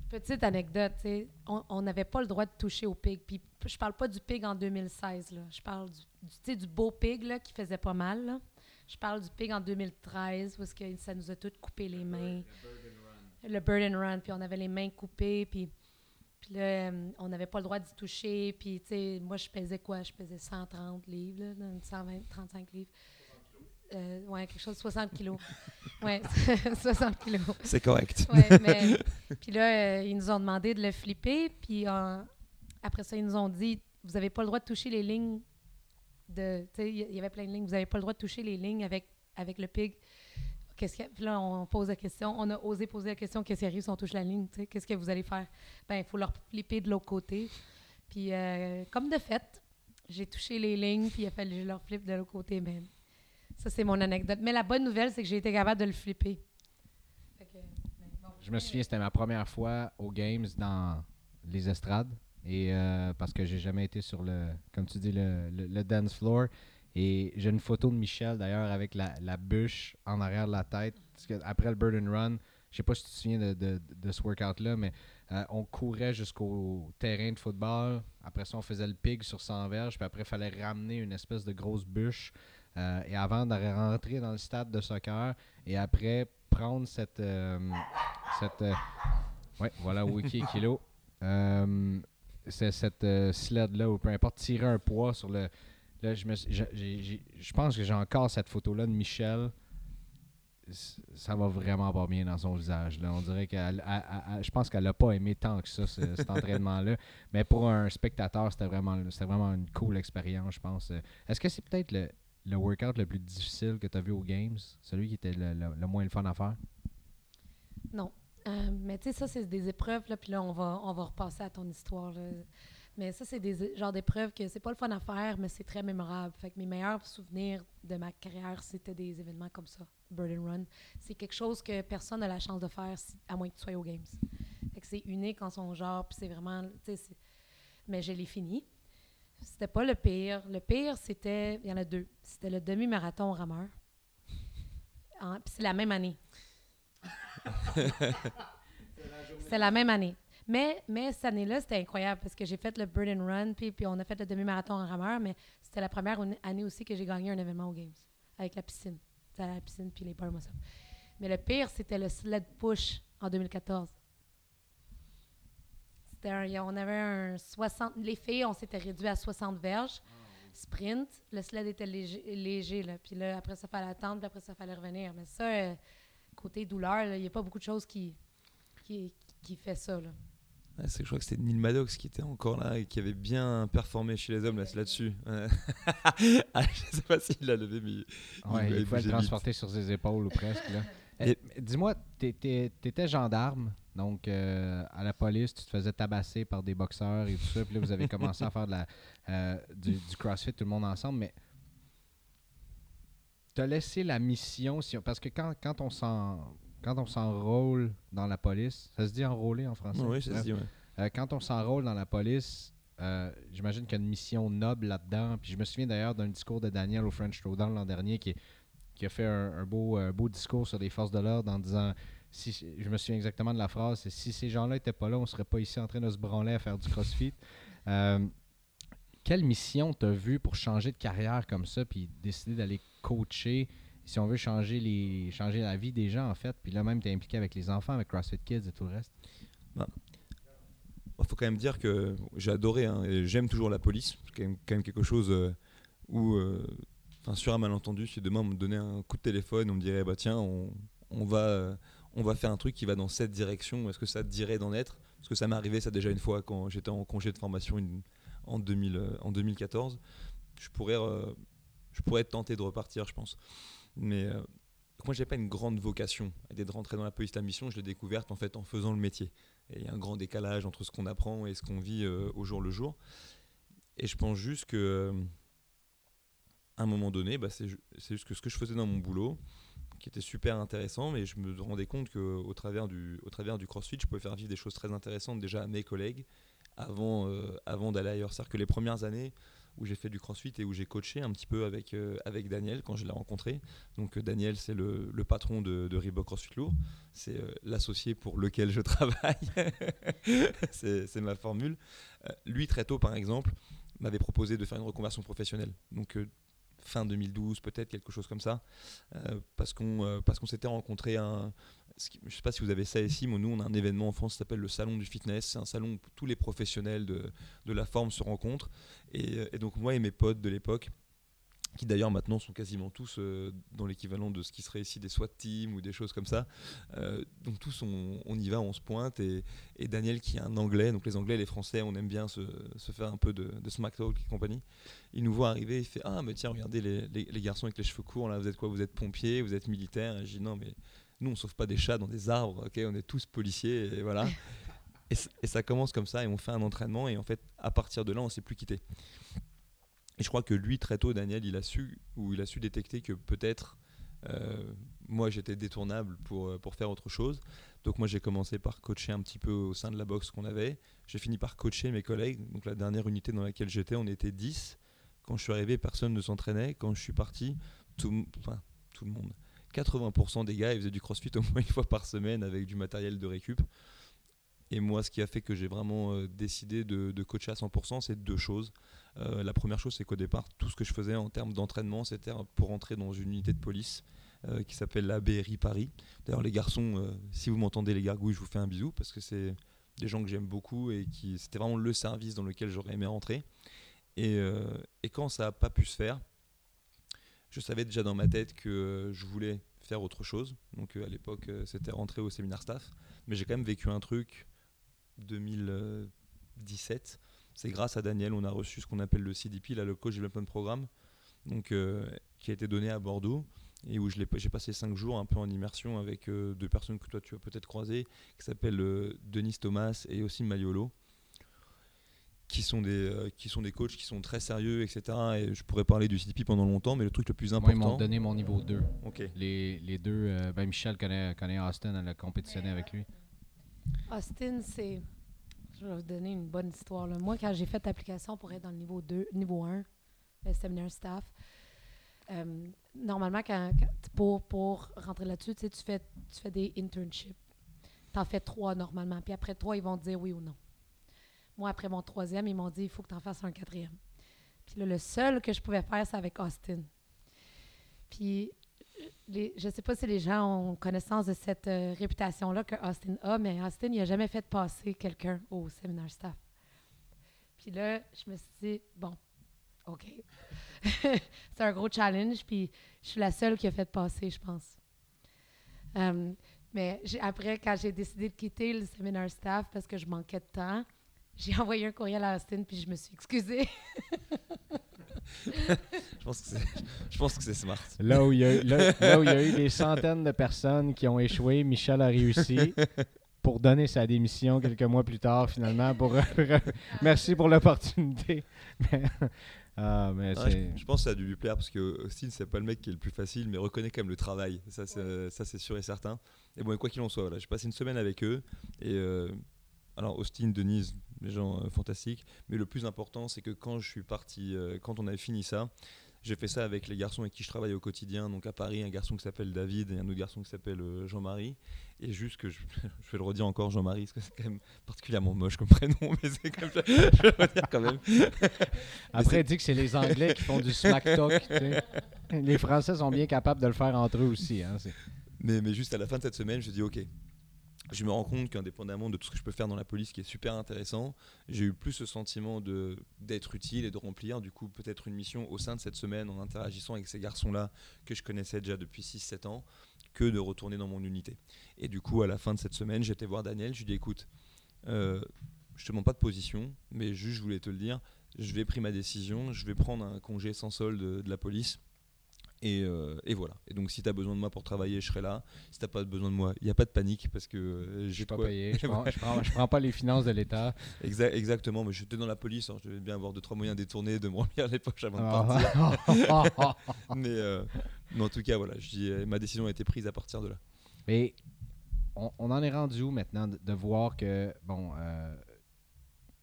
Petite anecdote, tu sais, on n'avait pas le droit de toucher au pig. Puis je parle pas du pig en 2016, là. Je parle du, beau pig, là, qui faisait pas mal, là. Je parle du pig en 2013, parce que ça nous a toutes coupé les mains. le bird and run, puis on avait les mains coupées, puis, puis là, euh, on n'avait pas le droit d'y toucher. Puis, tu sais, moi, je pesais quoi? Je pesais 130 livres, là, 120, 35 livres. Euh, ouais, quelque chose, 60 kilos. ouais, 60 kilos. C'est correct. Ouais, mais, puis là, euh, ils nous ont demandé de le flipper, puis euh, après ça, ils nous ont dit, vous n'avez pas le droit de toucher les lignes il y avait plein de lignes, vous n'avez pas le droit de toucher les lignes avec, avec le pig. Qu'est-ce que, là, on pose la question, on a osé poser la question, qu'est-ce qui arrive si on touche la ligne, qu'est-ce que vous allez faire? Ben, il faut leur flipper de l'autre côté. Puis, euh, comme de fait, j'ai touché les lignes, puis il a fallu que je leur flippe de l'autre côté. Ben, ça, c'est mon anecdote. Mais la bonne nouvelle, c'est que j'ai été capable de le flipper. Ben, Je me souviens, c'était ma première fois aux Games dans les estrades. Et euh, parce que j'ai jamais été sur le, comme tu dis, le, le- le dance floor. Et j'ai une photo de Michel d'ailleurs avec la, la bûche en arrière de la tête. Parce que après le Bird and Run, je sais pas si tu te souviens de, de- de ce workout-là, mais euh, on courait jusqu'au terrain de football. Après ça, on faisait le pig sur 100 verges. Puis après, il fallait ramener une espèce de grosse bûche. Euh, et avant de rentrer dans le stade de soccer, et après prendre cette. cette ouais, voilà, Wiki Kilo. C'est cette euh, sled-là, ou peu importe, tirer un poids sur le. Là, je, me suis- j'ai- j'ai- j'ai- je pense que j'ai encore cette photo-là de Michel. Ça va vraiment pas bien dans son visage. Là. On dirait qu'elle. elle- elle- elle- je pense qu'elle n'a pas aimé tant que ça, ce- cet entraînement-là. Mais pour un spectateur, c'était vraiment, c'était vraiment une cool expérience, je pense. Est-ce que c'est peut-être le, le workout le plus difficile que tu as vu aux Games? Celui qui était le, le- le moins le fun à faire? Non. Euh, mais tu sais, ça, c'est des épreuves, là, puis là, on va, on va repasser à ton histoire. là. Mais ça, c'est des genres d'épreuves que c'est pas le fun à faire, mais c'est très mémorable. Fait que mes meilleurs souvenirs de ma carrière, c'était des événements comme ça, Bird and Run. C'est quelque chose que personne n'a la chance de faire, à moins que tu sois aux Games. Fait que c'est unique en son genre, puis c'est vraiment, mais je l'ai fini. C'était pas le pire. Le pire, c'était, il y en a deux. C'était le demi-marathon rameur. Puis c'est la même année. C'est la même année. Mais, mais cette année-là, c'était incroyable parce que j'ai fait le Bird and Run, puis, puis on a fait le demi-marathon en rameur, mais c'était la première année aussi que j'ai gagné un événement aux Games avec la piscine. C'était la piscine, puis les bars, moi. Mais le pire, c'était le sled push en 2014. C'était un- on avait un 60. Les filles, on s'était réduit à 60 verges. Sprint. Le sled était léger. Puis là, après ça, fallait attendre, puis après ça, fallait revenir. Mais ça, euh, côté douleur, il n'y a pas beaucoup de choses qui, qui, qui fait ça. Là. Ouais, c'est- je crois que c'était Neil Maddox qui était encore là et qui avait bien performé chez les hommes là- là-dessus. Ouais. ah, je sais pas s'il l'a levé, mais Ouais, il il faut le bougeait transporter sur ses épaules ou presque. Là. Et- Eh, Dis-moi, t'étais étais gendarme, donc euh, à la police, tu te faisais tabasser par des boxeurs et tout ça, puis là, vous avez commencé à faire de la, euh, du, du CrossFit, tout le monde ensemble, mais t'as laissé la mission, si on- parce que quand, quand on s'en... Quand on s'enrôle dans la police, ça se dit enrôler en français? oui, ça se dit, ouais. Euh, quand on s'enrôle dans la police, euh, j'imagine qu'il y a une mission noble là-dedans. Puis je me souviens d'ailleurs d'un discours de Daniel au French Throwdown l'an dernier qui, qui a fait un, un beau, un beau discours sur les forces de l'ordre en disant si je me souviens exactement de la phrase c'est si ces gens-là n'étaient pas là, on serait pas ici en train de se branler à faire du crossfit. Euh, quelle mission t'as vu pour changer de carrière comme ça puis décider d'aller coacher si on veut changer les changer la vie des gens en fait puis là même t'es impliqué avec les enfants avec CrossFit Kids et tout le reste? Il faut quand même dire que j'ai adoré hein, et j'aime toujours la police. C'est quand même, quelque chose euh, où, euh, sur un malentendu, si demain on me donnait un coup de téléphone, on me dirait bah tiens, on, on va, euh, on va faire un truc qui va dans cette direction. Est-ce que ça te dirait d'en être? Parce que ça m'est arrivé ça déjà une fois quand j'étais en congé de formation en, 2000, euh, 2014. Je pourrais, euh, je être tenté de repartir, je pense. Mais euh, moi, j'ai pas une grande vocation à de rentrer dans la police. La mission, je l'ai découverte en fait en faisant le métier. Il y a un grand décalage entre ce qu'on apprend et ce qu'on vit au jour le jour. Et je pense juste que, à un moment donné, bah, c'est ju- c'est juste que ce que je faisais dans mon boulot, qui était super intéressant, mais je me rendais compte qu'au travers du CrossFit, je pouvais faire vivre des choses très intéressantes déjà à mes collègues avant, euh, avant d'aller ailleurs. C'est-à-dire que les premières années où j'ai fait du CrossFit et où j'ai coaché un petit peu avec, euh, avec Daniel quand je l'ai rencontré. Donc euh, Daniel, c'est le, le patron de, de Reebok CrossFit Lourd. C'est euh, l'associé pour lequel je travaille. c'est ma formule. Lui, très tôt, par exemple, m'avait proposé de faire une reconversion professionnelle. Donc fin 2012, peut-être quelque chose comme ça, parce qu'on qu'on s'était rencontré un- je sais pas si vous avez ça ici, mais nous on a un événement en France qui s'appelle le Salon du Fitness. C'est un salon où tous les professionnels de, la forme se rencontrent. Et, euh, et donc moi et mes potes de l'époque, qui d'ailleurs maintenant sont quasiment tous euh, dans l'équivalent de ce qui serait ici des SWAT teams ou des choses comme ça. Euh, donc tous on, y va, on se pointe. Et, Daniel qui est un anglais, donc les anglais les français, on aime bien se, faire un peu de, de smack talk et compagnie. Il nous voit arriver, il fait Ah, mais tiens, regardez les garçons avec les cheveux courts, là, vous êtes quoi? Vous êtes pompiers, vous êtes militaires Et je dis Non, mais nous, on sauve pas des chats dans des arbres, ok On est tous policiers, et voilà. et, ça commence comme ça, et on fait un entraînement, et en fait, à partir de là, on s'est plus quitté. Et je crois que lui, très tôt, Daniel, il a su, ou il a su détecter que peut-être euh, moi, j'étais détournable pour, euh, pour faire autre chose. Donc moi, j'ai commencé par coacher un petit peu au sein de la boxe qu'on avait. J'ai fini par coacher mes collègues. Donc la dernière unité dans laquelle j'étais, on était 10. Quand je suis arrivé, personne ne s'entraînait. Quand je suis parti, tout, enfin, tout le monde. 80% des gars, ils faisaient du crossfit au moins une fois par semaine avec du matériel de récup. Et moi, ce qui a fait que j'ai vraiment euh, décidé de, coacher à 100%, c'est deux choses. Euh, la première chose, c'est qu'au départ, tout ce que je faisais en termes d'entraînement, c'était pour entrer dans une unité de police euh, qui s'appelle la BRI Paris. D'ailleurs, les garçons, si vous m'entendez, les gargouilles, je vous fais un bisou parce que c'est des gens que j'aime beaucoup et qui c'était vraiment le service dans lequel j'aurais aimé rentrer. Et quand ça n'a pas pu se faire, je savais déjà dans ma tête que euh, je voulais faire autre chose. Donc euh, à l'époque, euh, c'était rentrer au séminaire staff. Mais j'ai quand même vécu un truc 2017. C'est grâce à Daniel, on a reçu ce qu'on appelle le CDP, là, le Coach Development Programme, qui a été donné à Bordeaux et où j'ai passé cinq jours un peu en immersion avec deux personnes que toi tu as peut-être croisées, qui s'appellent Denis Thomas et aussi Maliolo, qui sont, des, euh, qui sont des coachs qui sont très sérieux, etc. Et je pourrais parler du CDP pendant longtemps, mais le truc le plus Moi, ils m'ont important. donné mon niveau 2. Ok. Les, les deux, euh, ben Michel connaît, connaît Austin, elle a compétitionné avec lui. Austin, c'est. Je vais vous donner une bonne histoire. là. Moi, quand j'ai fait l'application pour être dans le niveau 2, niveau 1, le séminaire staff, euh, normalement, quand, quand- pour, pour rentrer là-dessus, tu fais, tu fais des internships. Tu en fais trois normalement. Puis après trois, ils vont te dire oui ou non. Moi, après mon troisième, ils m'ont dit il faut que tu en fasses un quatrième. Puis là, le seul que je pouvais faire, c'est avec Austin. Puis les, je sais pas si les gens ont connaissance de cette euh, réputation-là que Austin a, mais Austin, il a jamais fait passer quelqu'un au séminaire staff. Puis là, je me suis dit, bon, OK. c'est un gros challenge, puis je suis la seule qui a fait passer, je pense. Euh, mais après, quand j'ai décidé de quitter le séminaire staff parce que je manquais de temps, j'ai envoyé un courriel à Austin, puis je me suis excusée. Je pense que c'est, je pense que c'est smart. Là où, il y a, là, là où il y a eu des centaines de personnes qui ont échoué, Michel a réussi pour donner sa démission quelques mois plus tard, finalement. Pour, merci pour l'opportunité. Mais, ah, mais Ah, je, je pense que ça a dû lui plaire parce que Austin, c'est pas le mec qui est le plus facile, mais reconnaît quand même le travail. Ça, c'est, ça, c'est sûr et certain. Et bon, et quoi qu'il en soit, voilà, j'ai passé une semaine avec eux. Et euh, alors, Austin, Denise, des gens euh, fantastiques. Mais le plus important, c'est que quand je suis parti, euh, quand on avait fini ça, j'ai fait ça avec les garçons avec qui je travaille au quotidien. Donc à Paris, un garçon qui s'appelle David et un autre garçon qui s'appelle euh, Jean-Marie. Et juste que je, je vais le redire encore, Jean-Marie, parce que c'est quand même particulièrement moche comme prénom, mais c'est quand même, je vais le redire quand même. Après, dit que c'est les Anglais qui font du smack talk. tu sais. Les Français sont bien capables de le faire entre eux aussi. Hein, mais juste à la fin de cette semaine, je dis ok. Je me rends compte qu'indépendamment de tout ce que je peux faire dans la police, qui est super intéressant, j'ai eu plus ce sentiment de d'être utile et de remplir du coup peut-être une mission au sein de cette semaine en interagissant avec ces garçons-là que je connaissais déjà depuis 6-7 ans, que de retourner dans mon unité. Et du coup, à la fin de cette semaine, j'étais voir Daniel, je lui dis écoute, euh, je te demande pas de position, mais juste je voulais te le dire, je vais pris ma décision, je vais prendre un congé sans solde de, de la police. Et, euh, et voilà. Et donc, si tu as besoin de moi pour travailler, je serai là. Si t'as pas besoin de moi, il n'y a pas de panique parce que euh, Je suis pas quoi- payé. Je prends, je prends, je prends pas les finances de l'État. Exa- exactement, mais j'étais dans la police, alors je devais bien avoir deux trois moyens détournés de me remplir les poches avant de Ah. partir. mais, euh, mais en tout cas, voilà, je dis, euh, ma décision a été prise à partir de là. Mais on, on en est rendu où maintenant de, de voir que, bon,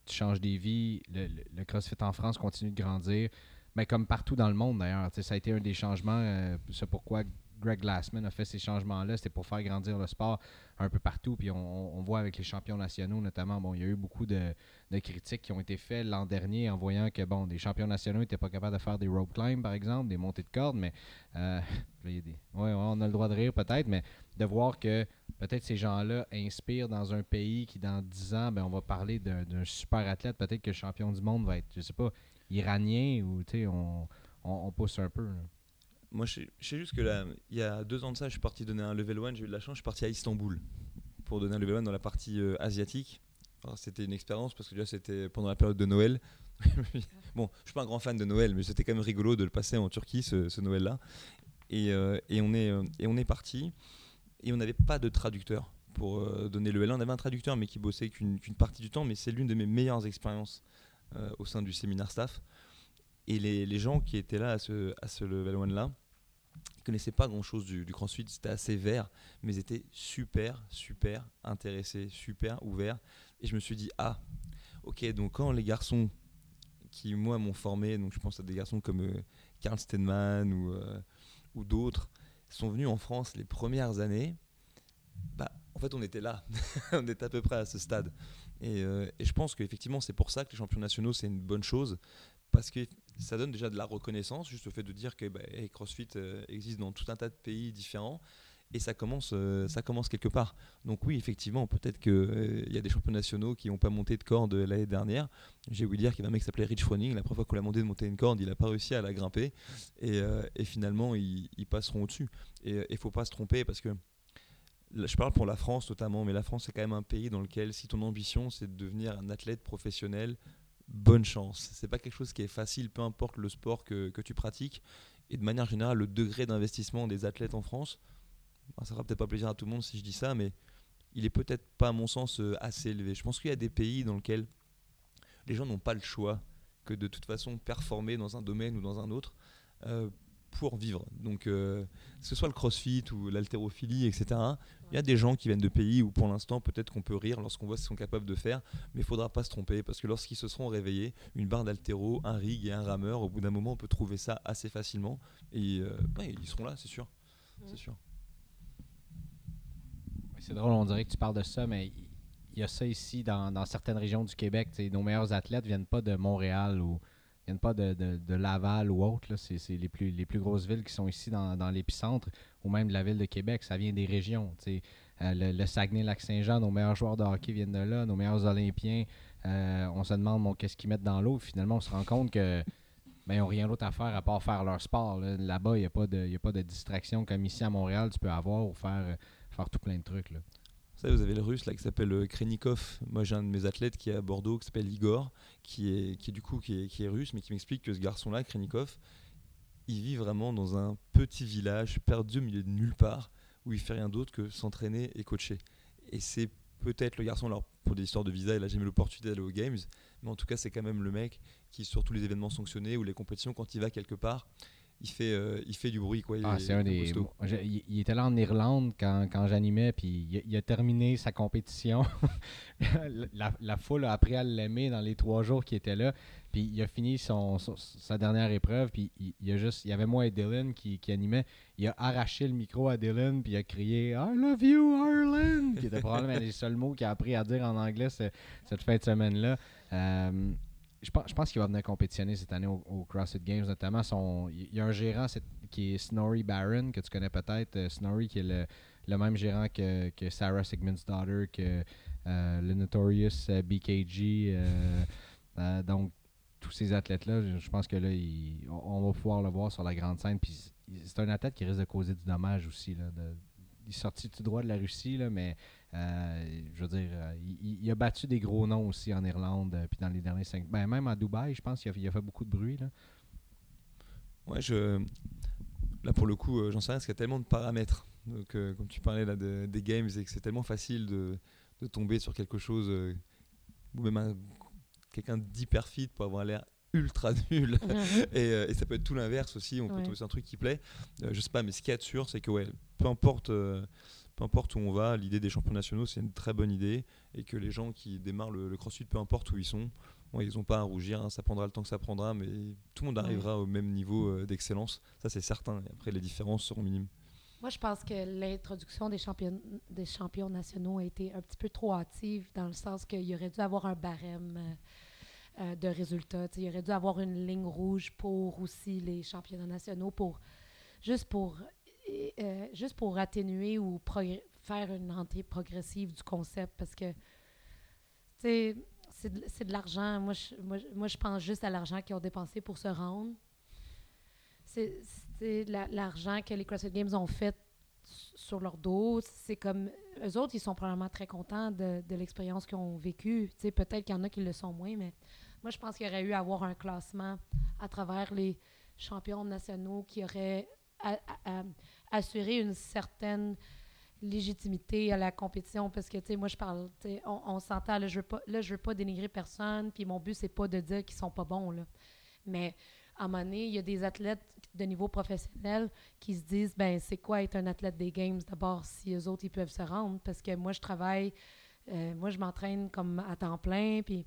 tu changes des vies, le, le- le CrossFit en France continue de grandir, mais comme partout dans le monde d'ailleurs. Ça a été un des changements, euh, c'est pourquoi Greg Glassman a fait ces changements-là, c'était pour faire grandir le sport un peu partout. Puis on, voit avec les champions nationaux notamment, bon, il y a eu beaucoup de, critiques qui ont été faites l'an dernier en voyant que bon, des champions nationaux n'étaient pas capables de faire des rope climb par exemple, des montées de cordes, mais euh, ouais, on a le droit de rire peut-être, mais de voir que peut-être ces gens-là inspirent dans un pays qui, dans 10 ans, ben, on va parler d'un d'un super athlète. Peut-être que le champion du monde va être, je sais pas, iranien ou on, on, on pousse un peu. Moi, je sais- juste que là, il y a deux ans de ça, je suis parti donner un level 1. J'ai eu de la chance, je suis parti à Istanbul pour donner un level 1 dans la partie euh, asiatique. C'était une expérience parce que déjà, c'était pendant la période de Noël. bon, je suis pas un grand fan de Noël, mais c'était quand même rigolo de le passer en Turquie, ce, Noël-là. Et, euh, et on est, euh, et on est parti. Et on n'avait pas de traducteur pour donner le L1. On avait un traducteur, mais qui bossait qu'une partie du temps. Mais c'est l'une de mes meilleures expériences au sein du séminaire staff. Et les, les gens qui étaient là à ce, à ce level 1 là, ils connaissaient pas grand chose du, du crossfit, c'était assez vert, mais ils étaient super, super intéressés, super ouverts. Et je me suis dit, ah, ok, donc quand les garçons qui, moi, m'ont formé, donc je pense à des garçons comme euh, Karl Steinman ou, euh, ou d'autres, sont venus en France les premières années, bah, en fait, on était là, on était à peu près à ce stade. Et, euh, et je pense qu'effectivement, c'est pour ça que les champions nationaux, c'est une bonne chose, parce que ça donne déjà de la reconnaissance, juste le fait de dire que bah, CrossFit euh, existe dans tout un tas de pays différents. Et ça commence, euh, ça commence quelque part. Donc oui, effectivement, peut-être qu'il y a des champions nationaux qui n'ont pas monté de corde l'année dernière. J'ai oublié dire qu'il y avait un mec qui s'appelait Rich Froning. La première fois qu'on l'a demandé de monter une corde, il n'a pas réussi à la grimper. Et, euh, finalement, ils, ils passeront au-dessus. Et il ne faut pas se tromper parce que je parle pour la France notamment, mais la France c'est quand même un pays dans lequel si ton ambition c'est de devenir un athlète professionnel, bonne chance. C'est pas quelque chose qui est facile, peu importe le sport que, tu pratiques. Et de manière générale, le degré d'investissement des athlètes en France, ben, ça fera peut-être pas plaisir à tout le monde si je dis ça, mais il est peut-être pas, à mon sens, euh, assez élevé. Je pense qu'il y a des pays dans lesquels les gens n'ont pas le choix que de toute façon performer dans un domaine ou dans un autre euh, pour vivre. Donc, euh, que ce soit le crossfit ou l'haltérophilie, etc., il y a des gens qui viennent de pays où pour l'instant peut-être qu'on peut rire lorsqu'on voit ce qu'ils sont capables de faire, mais il faudra pas se tromper parce que lorsqu'ils se seront réveillés, une barre d'haltéro, un rig et un rameur, au bout d'un moment on peut trouver ça assez facilement et euh, ouais, ils seront là, c'est sûr. C'est sûr. C'est drôle, on dirait que tu parles de ça, mais il y a ça ici dans, dans certaines régions du Québec. Nos meilleurs athlètes viennent pas de Montréal ou viennent pas de, de- de Laval ou autre. C'est les plus, les plus grosses villes qui sont ici dans, dans l'épicentre ou même de la ville de Québec. Ça vient des régions. Euh, le, le Saguenay-Lac-Saint-Jean, nos meilleurs joueurs de hockey viennent de là, nos meilleurs Olympiens. euh, on se demande bon, qu'est-ce qu'ils mettent dans l'eau? Finalement, on se rend compte que ben, n'ont rien d'autre à faire à part faire leur sport. là. Là-bas, il n'y a, a pas de distraction comme ici à Montréal, tu peux avoir ou faire, euh, faire tout plein de trucs. Là. Vous avez le russe là qui s'appelle euh, Krenikov. Moi, j'ai un de mes athlètes qui est à Bordeaux qui s'appelle Igor, qui est, qui est du coup qui est, russe, mais qui m'explique que ce garçon-là, Krenikov, il vit vraiment dans un petit village perdu au milieu de nulle part où il fait rien d'autre que s'entraîner et coacher. Et c'est peut-être le garçon, alors pour des histoires de visa, il a jamais l'opportunité d'aller aux Games, mais en tout cas, c'est quand même le mec qui, sur tous les événements sanctionnés ou les compétitions, quand il va quelque part, il fait, euh, il fait du bruit. Quoi. Il Ah, est- c'est un des. il, il était là en Irlande quand, quand j'animais, puis il, il a terminé sa compétition. la, la foule a appris à l'aimer dans les trois jours qu'il était là. Puis il a fini son, son- sa dernière épreuve, puis il, il a juste. Il y avait moi et Dylan qui, qui animait. Il a arraché le micro à Dylan, puis il a crié I love you, Ireland! qui était probablement des seuls mots qu'il a appris à dire en anglais ce- cette fin de semaine-là. Euh, je pense, je pense qu'il va venir compétitionner cette année au, CrossFit Games, notamment. Son, il y a un gérant qui est Snorri Barron, que tu connais peut-être. Euh, Snorri, qui est le, le même gérant que, que Sarah Sigmundsdottir, que euh, le Notorious euh, BKG. donc, tous ces athlètes-là, je, pense que là, il- on, va pouvoir le voir sur la grande scène. Puis c'est un athlète qui risque de causer du dommage aussi. Là, il est sorti tout droit de la Russie, là, mais euh, je veux dire, euh, il, a battu des gros noms aussi en Irlande, euh, puis dans les derniers cinq. Ben, même à Dubaï, je pense qu'il a, il a fait beaucoup de bruit. Là. Ouais, je... Là, pour le coup, euh, j'en sais rien, parce qu'il y a tellement de paramètres. Donc, euh, comme tu parlais là, de- des games, et que c'est tellement facile de, de tomber sur quelque chose, euh, ou même un- quelqu'un d'hyper fit pour avoir l'air ultra nul. et, euh, et ça peut être tout l'inverse aussi, on peut trouver sur un truc qui plaît. Euh, je sais pas, mais ce qu'il y a de sûr, c'est que ouais, peu importe, euh, peu importe où on va, l'idée des champions nationaux, c'est une très bonne idée. Et que les gens qui démarrent le, le crossfit, peu importe où ils sont, ils n'ont pas à rougir, hein, ça prendra le temps que ça prendra, mais tout le monde Ouais. arrivera au même niveau euh, d'excellence. Ça, c'est certain. Et après, les différences seront minimes. Moi, je pense que l'introduction des champions, des champions nationaux a été un petit peu trop hâtive dans le sens qu'il aurait dû avoir un barème euh, euh, de résultats. Il aurait dû avoir une ligne rouge pour aussi les championnats nationaux, pour juste pour, euh, juste pour atténuer ou faire une entrée progressive du concept parce que, tu sais, c'est de, l'argent. Moi je, moi, pense juste à l'argent qu'ils ont dépensé pour se rendre. C'est c'est la- l'argent que les CrossFit Games ont fait sur leur dos. C'est comme. Eux autres, ils sont probablement très contents de, l'expérience qu'ils ont vécue. Peut-être qu'il y en a qui le sont moins, mais moi, je pense qu'il y aurait eu à avoir un classement à travers les champions nationaux qui aurait a- a- a- assuré une certaine légitimité à la compétition parce que tu sais moi je parle on, on s'entend là je veux pas là je veux pas dénigrer personne puis mon but c'est pas de dire qu'ils sont pas bons là. Mais à un moment donné il y a des athlètes de niveau professionnel qui se disent ben c'est quoi être un athlète des games? D'abord si eux autres ils peuvent se rendre parce que moi je travaille euh, moi je m'entraîne comme à temps plein puis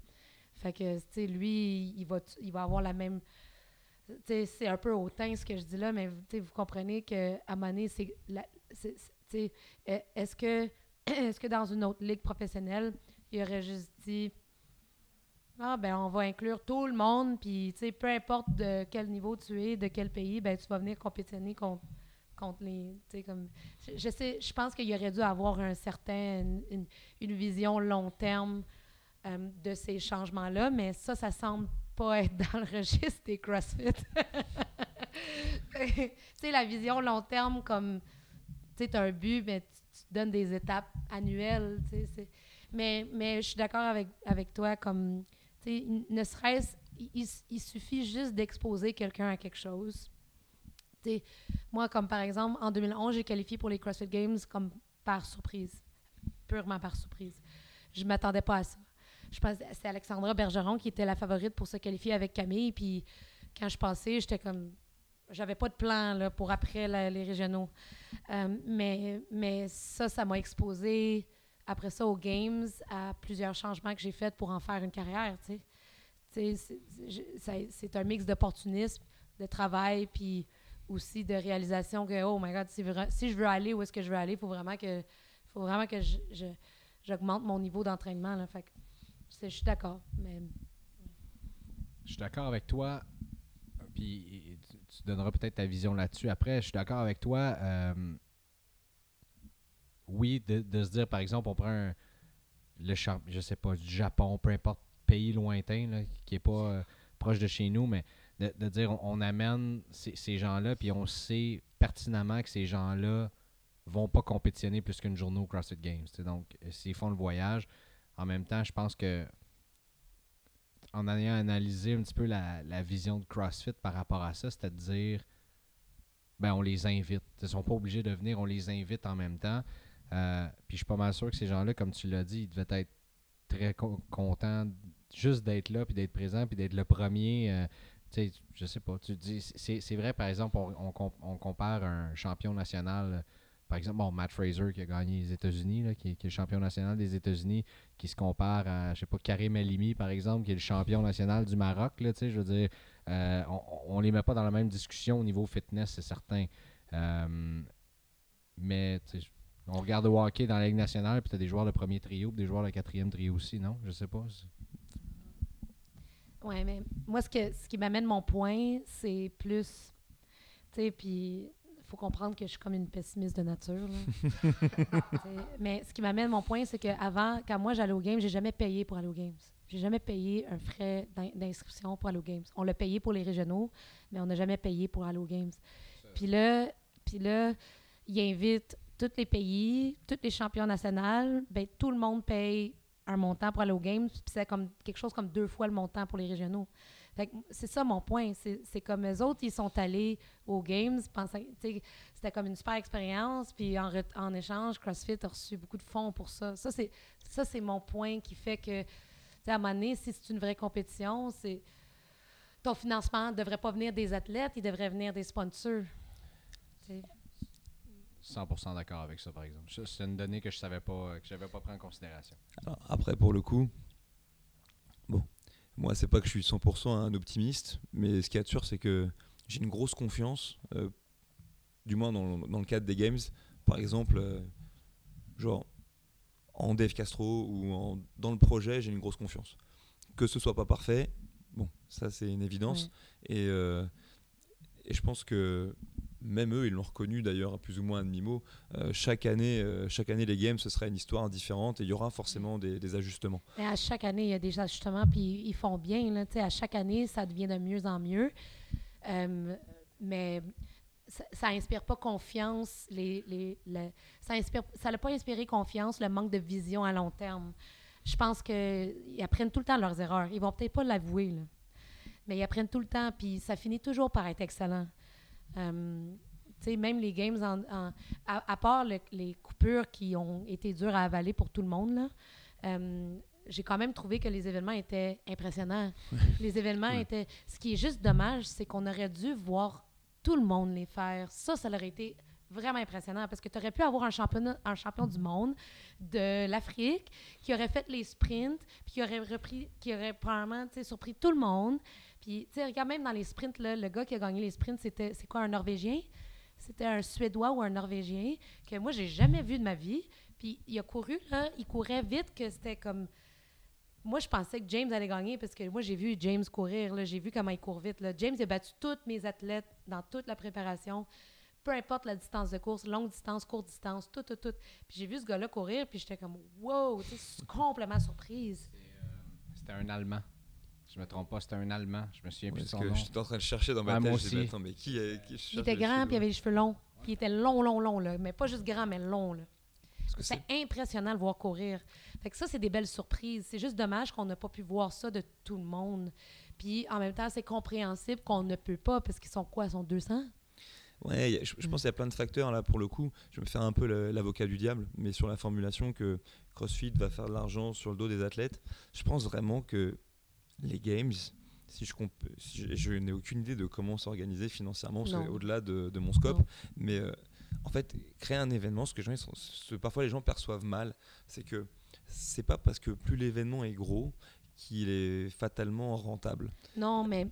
fait que tu sais lui il va il va avoir la même c'est un peu hautain ce que je dis là, mais vous comprenez que à donné, c'est est-ce que, est que dans une autre ligue professionnelle, il aurait juste dit Ah, ben, on va inclure tout le monde, puis peu importe de quel niveau tu es, de quel pays, ben, tu vas venir compétitionner contre, contre les. Comme. Je, sais, je pense qu'il aurait dû avoir un certain. une, vision long terme euh, de ces changements-là, mais ça, ça semble pas être dans le registre des CrossFit. tu sais, la vision long terme, comme, tu sais, un but, mais tu, donnes des étapes annuelles, Mais, je suis d'accord avec, toi, comme, tu sais, ne serait-ce, il suffit juste d'exposer quelqu'un à quelque chose. Tu sais, moi, comme par exemple, en 2011, j'ai qualifié pour les CrossFit Games comme par surprise, purement par surprise. Je m'attendais pas à ça. Je pense que c'est Alexandra Bergeron qui était la favorite pour se qualifier avec Camille. Puis quand je passais, j'étais comme. J'avais pas de plan là, pour après les régionaux. Euh, mais, mais ça, ça m'a exposé après ça aux Games à plusieurs changements que j'ai faits pour en faire une carrière. tu sais. C'est- un mix d'opportunisme, de travail, puis aussi de réalisation que, oh my God, si, je veux aller où est-ce que je veux aller, il faut vraiment que, faut vraiment que j'augmente mon niveau d'entraînement. Fait je suis d'accord. Je suis d'accord avec toi. Puis tu, donneras peut-être ta vision là-dessus. Après, je suis d'accord avec toi. euh, oui, de, de se dire, par exemple, on prend un- le je sais pas, du Japon, peu importe, pays lointain, là, qui est pas euh, proche de chez nous, mais de, de dire, on, amène ces, gens-là, puis on sait pertinemment que ces gens-là vont pas compétitionner plus qu'une journée au CrossFit Games. Donc, s'ils font le voyage, en même temps, je pense que en ayant analysé un petit peu la, la vision de CrossFit par rapport à ça, c'est-à-dire, ben, on les invite. Ils ne sont pas obligés de venir, on les invite en même temps. Euh, puis je suis pas mal sûr que ces gens-là, comme tu l'as dit, ils devaient être très co- contents juste d'être là, puis d'être présents, puis d'être le premier. euh, tu sais, je sais pas. Tu dis, c'est vrai, par exemple, on, on on compare un champion national. Par exemple, bon, Matt Fraser qui a gagné les États-Unis, qui, est- qui est le champion national des États-Unis, qui se compare à, je sais pas, Karim Elimi, par exemple, qui est le champion national du Maroc. Là, je veux dire, euh, on, on les met pas dans la même discussion au niveau fitness, c'est certain. Euh, mais on regarde au hockey dans la Ligue nationale, puis tu as des joueurs de premier trio, puis des joueurs de quatrième trio aussi, non? Je sais pas. Ouais, mais moi, ce, que, ce qui m'amène mon point, c'est plus. Tu sais, puis faut comprendre que je suis comme une pessimiste de nature. là. Mais ce qui m'amène mon point, c'est qu'avant, quand moi j'allais aux Games, j'ai jamais payé pour aller aux Games. J'ai jamais payé un frais d'in- d'inscription pour aller aux Games. On l'a payé pour les régionaux, mais on n'a jamais payé pour aller aux Games. Puis là, puis là, il invite tous les pays, tous les champions nationaux, ben, tout le monde paye un montant pour aller aux Games, puis c'est comme quelque chose comme deux fois le montant pour les régionaux. C'est ça mon point. C'est comme eux autres, ils sont allés aux Games, c'était comme une super expérience, puis en, en échange, CrossFit a reçu beaucoup de fonds pour ça. Ça, c'est mon point qui fait que, à un moment donné, si c'est une vraie compétition, ton financement ne devrait pas venir des athlètes, il devrait venir des sponsors. 100% d'accord avec ça, par exemple. C'est une donnée que je savais pas, que j'avais pas pris en considération. Alors, après, pour le coup, bon, moi, c'est pas que je suis 100% un optimiste, mais ce qui est sûr, c'est que j'ai une grosse confiance, euh, du moins dans, le- dans le cadre des games. Par exemple, euh, genre en Dave Castro ou en- dans le projet, j'ai une grosse confiance. Que ce soit pas parfait, bon, ça c'est une évidence. Et, euh, et je pense que même eux, ils l'ont reconnu d'ailleurs à plus ou moins un demi-mot. Euh, chaque, année, euh, chaque année, les games, ce sera une histoire différente et il y aura forcément des, ajustements. Mais à chaque année, il y a des ajustements, puis ils font bien. À chaque année, ça devient de mieux en mieux. Euh, mais ça, ça inspire pas confiance. Ça inspire, ça n'a pas inspiré confiance, le manque de vision à long terme. Je pense qu'ils apprennent tout le temps leurs erreurs. Ils vont peut-être pas l'avouer, mais ils apprennent tout le temps, puis ça finit toujours par être excellent. Euh, même les games, en, en- à, à part le- les coupures qui ont été dures à avaler pour tout le monde, là, euh, j'ai quand même trouvé que les événements étaient impressionnants. les événements étaient... Ce qui est juste dommage, c'est qu'on aurait dû voir tout le monde les faire. Ça, ça aurait été vraiment impressionnant parce que tu aurais pu avoir un, championnat, un champion du monde de l'Afrique qui aurait fait les sprints, puis qui aurait repris, qui aurait probablement surpris tout le monde. Puis, tu sais, regarde, même dans les sprints, là, le gars qui a gagné les sprints, c'était c'est quoi, un Norvégien? C'était un Suédois ou un Norvégien que moi, j'ai jamais vu de ma vie. Puis, il a couru, là, il courait vite que c'était comme... Moi, je pensais que James allait gagner parce que moi, j'ai vu James courir. là. J'ai vu comment il court vite. là. James a battu tous mes athlètes dans toute la préparation. Peu importe la distance de course, longue distance, courte distance, tout, tout, tout. Puis j'ai vu ce gars-là courir, puis j'étais comme, wow, tu complètement surprise. C'était un Allemand. Je me trompe pas, c'était un Allemand. Je me souviens plus de son que nom. j'étais en train de chercher dans ma Ouais, tête. moi je aussi. attends, mais qui, est- qui Il était grand, puis il avait les cheveux longs. Puis il était long, long, long, là. Mais pas juste grand, mais long, là. Parce que C'est impressionnant de le voir courir. Fait que ça, c'est des belles surprises. C'est juste dommage qu'on n'a pas pu voir ça de tout le monde. Puis en même temps, c'est compréhensible qu'on ne peut pas, parce qu'ils sont quoi? Ils sont 200? Ouais, a- je, je pense qu'il y a plein de facteurs là pour le coup. Je vais me faire un peu l'avocat du diable, mais sur la formulation que CrossFit va faire de l'argent sur le dos des athlètes, je pense vraiment que les games, si je, si je, je n'ai aucune idée de comment s'organiser financièrement, au-delà de, de mon scope, Non. mais euh, en fait, créer un événement, ce que, gens, ce- parfois les gens perçoivent mal, c'est que c'est pas parce que plus l'événement est gros qu'il est fatalement rentable. Non, mais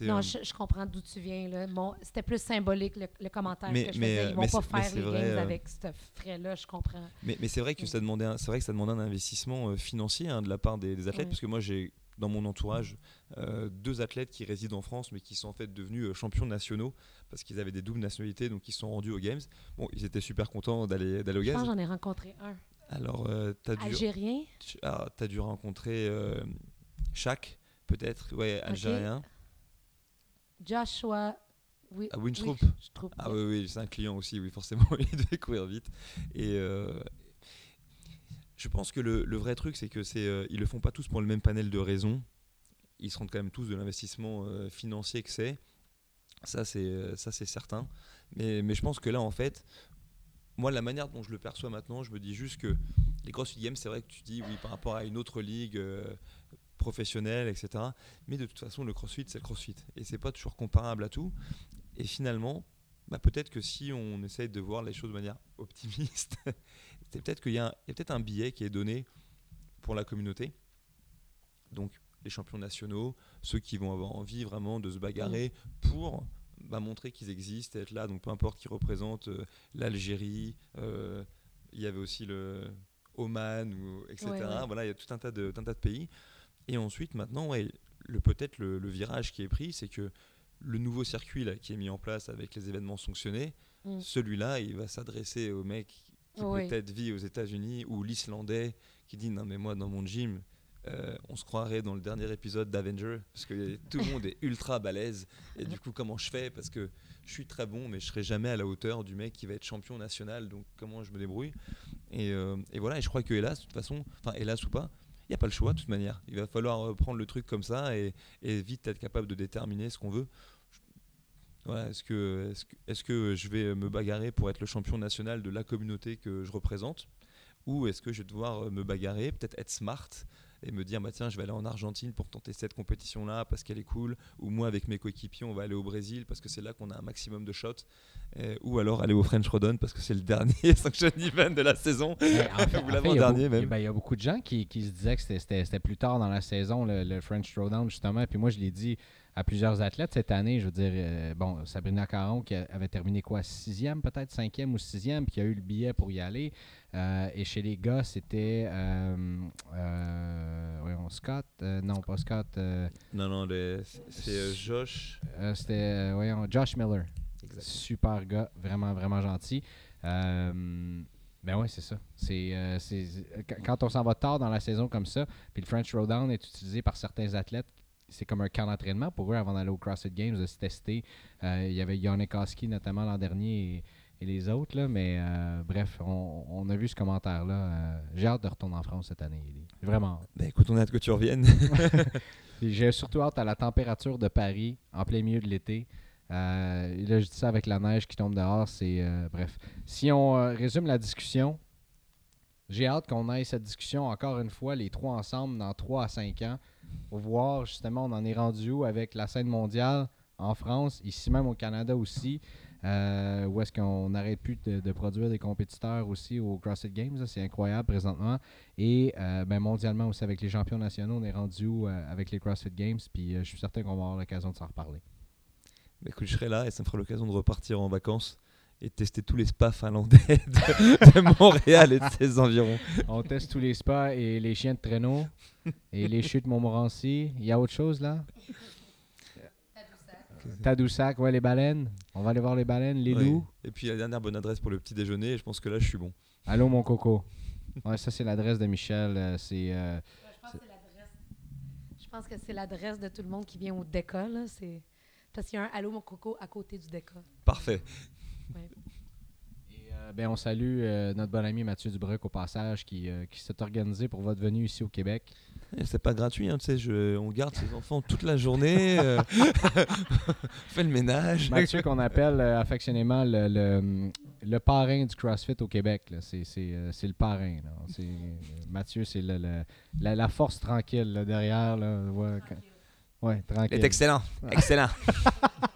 non, euh, je, je comprends d'où tu viens. Là. Bon, c'était plus symbolique, le, le commentaire Mais- que je mais, faisais. euh, Ils vont mais pas faire les vrai, games euh, avec ce frais-là, je comprends. Mais, c'est vrai que Ouais. ça demandait, c'est vrai que ça demandait un investissement euh, financier hein, de la part des, des athlètes, Ouais. parce que moi j'ai dans mon entourage euh, deux athlètes qui résident en France, mais qui sont en fait devenus euh, champions nationaux parce qu'ils avaient des doubles nationalités, donc ils sont rendus aux Games. Bon, ils étaient super contents d'aller aux Je Games. j'en ai rencontré un. Alors euh, t'as dû, Algérien? tu- ah, t'as dû rencontrer euh, Shaq, peut-être, ouais, algérien. Joshua. Oui, À Winstrup. oui, je trouve. Ah oui, oui, c'est un client aussi, oui, forcément, il devait courir vite. Et euh, je pense que le, vrai truc, c'est que c'est, euh, ils le font pas tous pour le même panel de raisons. Ils se rendent quand même tous de l'investissement euh, financier que c'est. Ça, c'est, euh, ça, c'est certain. Mais, je pense que là, en fait, moi, la manière dont je le perçois maintenant, je me dis juste que les CrossFit Games, c'est vrai que tu dis, oui, par rapport à une autre ligue professionnelle, etc. Mais de toute façon, le CrossFit, c'est le CrossFit. Et c'est pas toujours comparable à tout. Et finalement, bah, peut-être que si on essaye de voir les choses de manière optimiste, c'est peut-être qu'il y a, peut-être un billet qui est donné pour la communauté. Donc les champions nationaux, ceux qui vont avoir envie vraiment de se bagarrer pour bah, montrer qu'ils existent, être là. Donc peu importe qui représente euh, l'Algérie, euh, il y avait aussi le Oman, ou, etc. Ouais, ouais. Voilà, il y a tout un tas de, un tas de pays. Et ensuite, maintenant, ouais, le, peut-être le, le virage qui est pris, c'est que le nouveau circuit là, qui est mis en place avec les événements sanctionnés, Mm. celui-là, il va s'adresser au mec qui Oui. peut-être vit aux États-Unis ou l'Islandais qui dit non mais moi dans mon gym, euh, on se croirait dans le dernier épisode d'Avenger parce que tout le monde est ultra balèze. Et du coup comment je fais? Parce que je suis très bon mais je serai jamais à la hauteur du mec qui va être champion national donc comment je me débrouille? Et, euh, et voilà et je crois que hélas de toute façon enfin hélas ou pas il n'y a pas le choix de toute manière. Il va falloir euh, prendre le truc comme ça et, et vite être capable de déterminer ce qu'on veut voilà, est-ce que, est-ce que, je vais me bagarrer pour être le champion national de la communauté que je représente? Ou est-ce que je vais devoir me bagarrer, peut-être être smart et me dire bah tiens je vais aller en Argentine pour tenter cette compétition là parce qu'elle est cool ou moi avec mes coéquipiers on va aller au Brésil parce que c'est là qu'on a un maximum de shots Euh, ou alors aller au French Rodon parce que c'est le dernier sanction event de la saison en fait- Ou il y a beaucoup- même. ben, Il y a beaucoup de gens qui, qui se disaient que c'était- plus tard dans la saison, le, le French Throwdown, justement. Puis moi, je l'ai dit à plusieurs athlètes cette année. Je veux dire, euh, bon, Sabrina Caron qui avait terminé quoi, sixième peut-être, cinquième ou sixième, puis qui a eu le billet pour y aller. Euh, et chez les gars, c'était euh, voyons, Scott, non pas Scott, non non c'est Josh c'était voyons, Josh Miller. Super gars, vraiment, vraiment gentil. Ben ouais, c'est ça. C'est, euh, quand- on s'en va tard dans la saison comme ça, puis le French Throwdown est utilisé par certains athlètes, c'est comme un camp d'entraînement pour eux avant d'aller au CrossFit Games, de se tester. Euh, il y avait Yannick Oski notamment l'an dernier et, et les autres, là, mais euh, bref, on, on a vu ce commentaire-là. Euh, j'ai hâte de retourner en France cette année. Vraiment. Bah écoute, on a hâte que tu reviennes. J'ai surtout hâte à la température de Paris en plein milieu de l'été. Euh, et là, je dis ça avec la neige qui tombe dehors. C'est bref. Si on résume la discussion, j'ai hâte qu'on aille cette discussion encore une fois, les trois ensemble, dans 3 à 5 ans, voir justement on en est rendu où avec la scène mondiale en France, ici même au Canada aussi, euh, où est-ce qu'on n'arrête plus de, produire des compétiteurs aussi au CrossFit Games. C'est incroyable présentement. Et euh, ben, mondialement aussi avec les champions nationaux, on est rendu où euh, avec les CrossFit Games. Puis euh, je suis certain qu'on va avoir l'occasion de s'en reparler. Bah écoute, je serai là et ça me fera l'occasion de repartir en vacances et de tester tous les spas finlandais de, de Montréal et de ses environs. On teste tous les spas et les chiens de traîneau et les chutes Montmorency. Il y a autre chose là? Tadoussac, ouais, les baleines. On va aller voir les baleines, les Ouais. loups. Et puis la dernière bonne adresse pour le petit déjeuner, et je pense que là je suis bon. Allô, mon coco. Ouais, ça, c'est l'adresse de Michel. euh, c'est. euh, Je pense que c'est l'adresse. De tout le monde qui vient au DECA. Là. C'est... Parce qu'il y a un Allô mon coco à côté du DECA. Parfait. Et, euh, ben, on salue euh, notre bon ami Mathieu Dubreuc au passage qui, euh, qui s'est organisé pour votre venue ici au Québec. Et C'est pas gratuit, hein, tu sais, je- on garde ses enfants toute la journée, on fait le ménage. Mathieu qu'on appelle affectionnément le, le, le parrain du CrossFit au Québec. C'est, le parrain. là. Mathieu, c'est la, la force tranquille là, derrière. Là, ouais, ouais, Il tranquille. est excellent, excellent.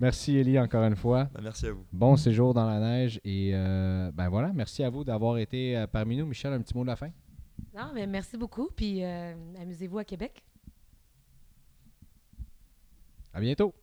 Merci Élie encore une fois. Bah, merci à vous. Bon séjour dans la neige et euh, ben voilà, merci à vous d'avoir été euh, parmi nous. Michel, un petit mot de la fin? Non, mais merci beaucoup. Puis euh, amusez-vous à Québec. À bientôt.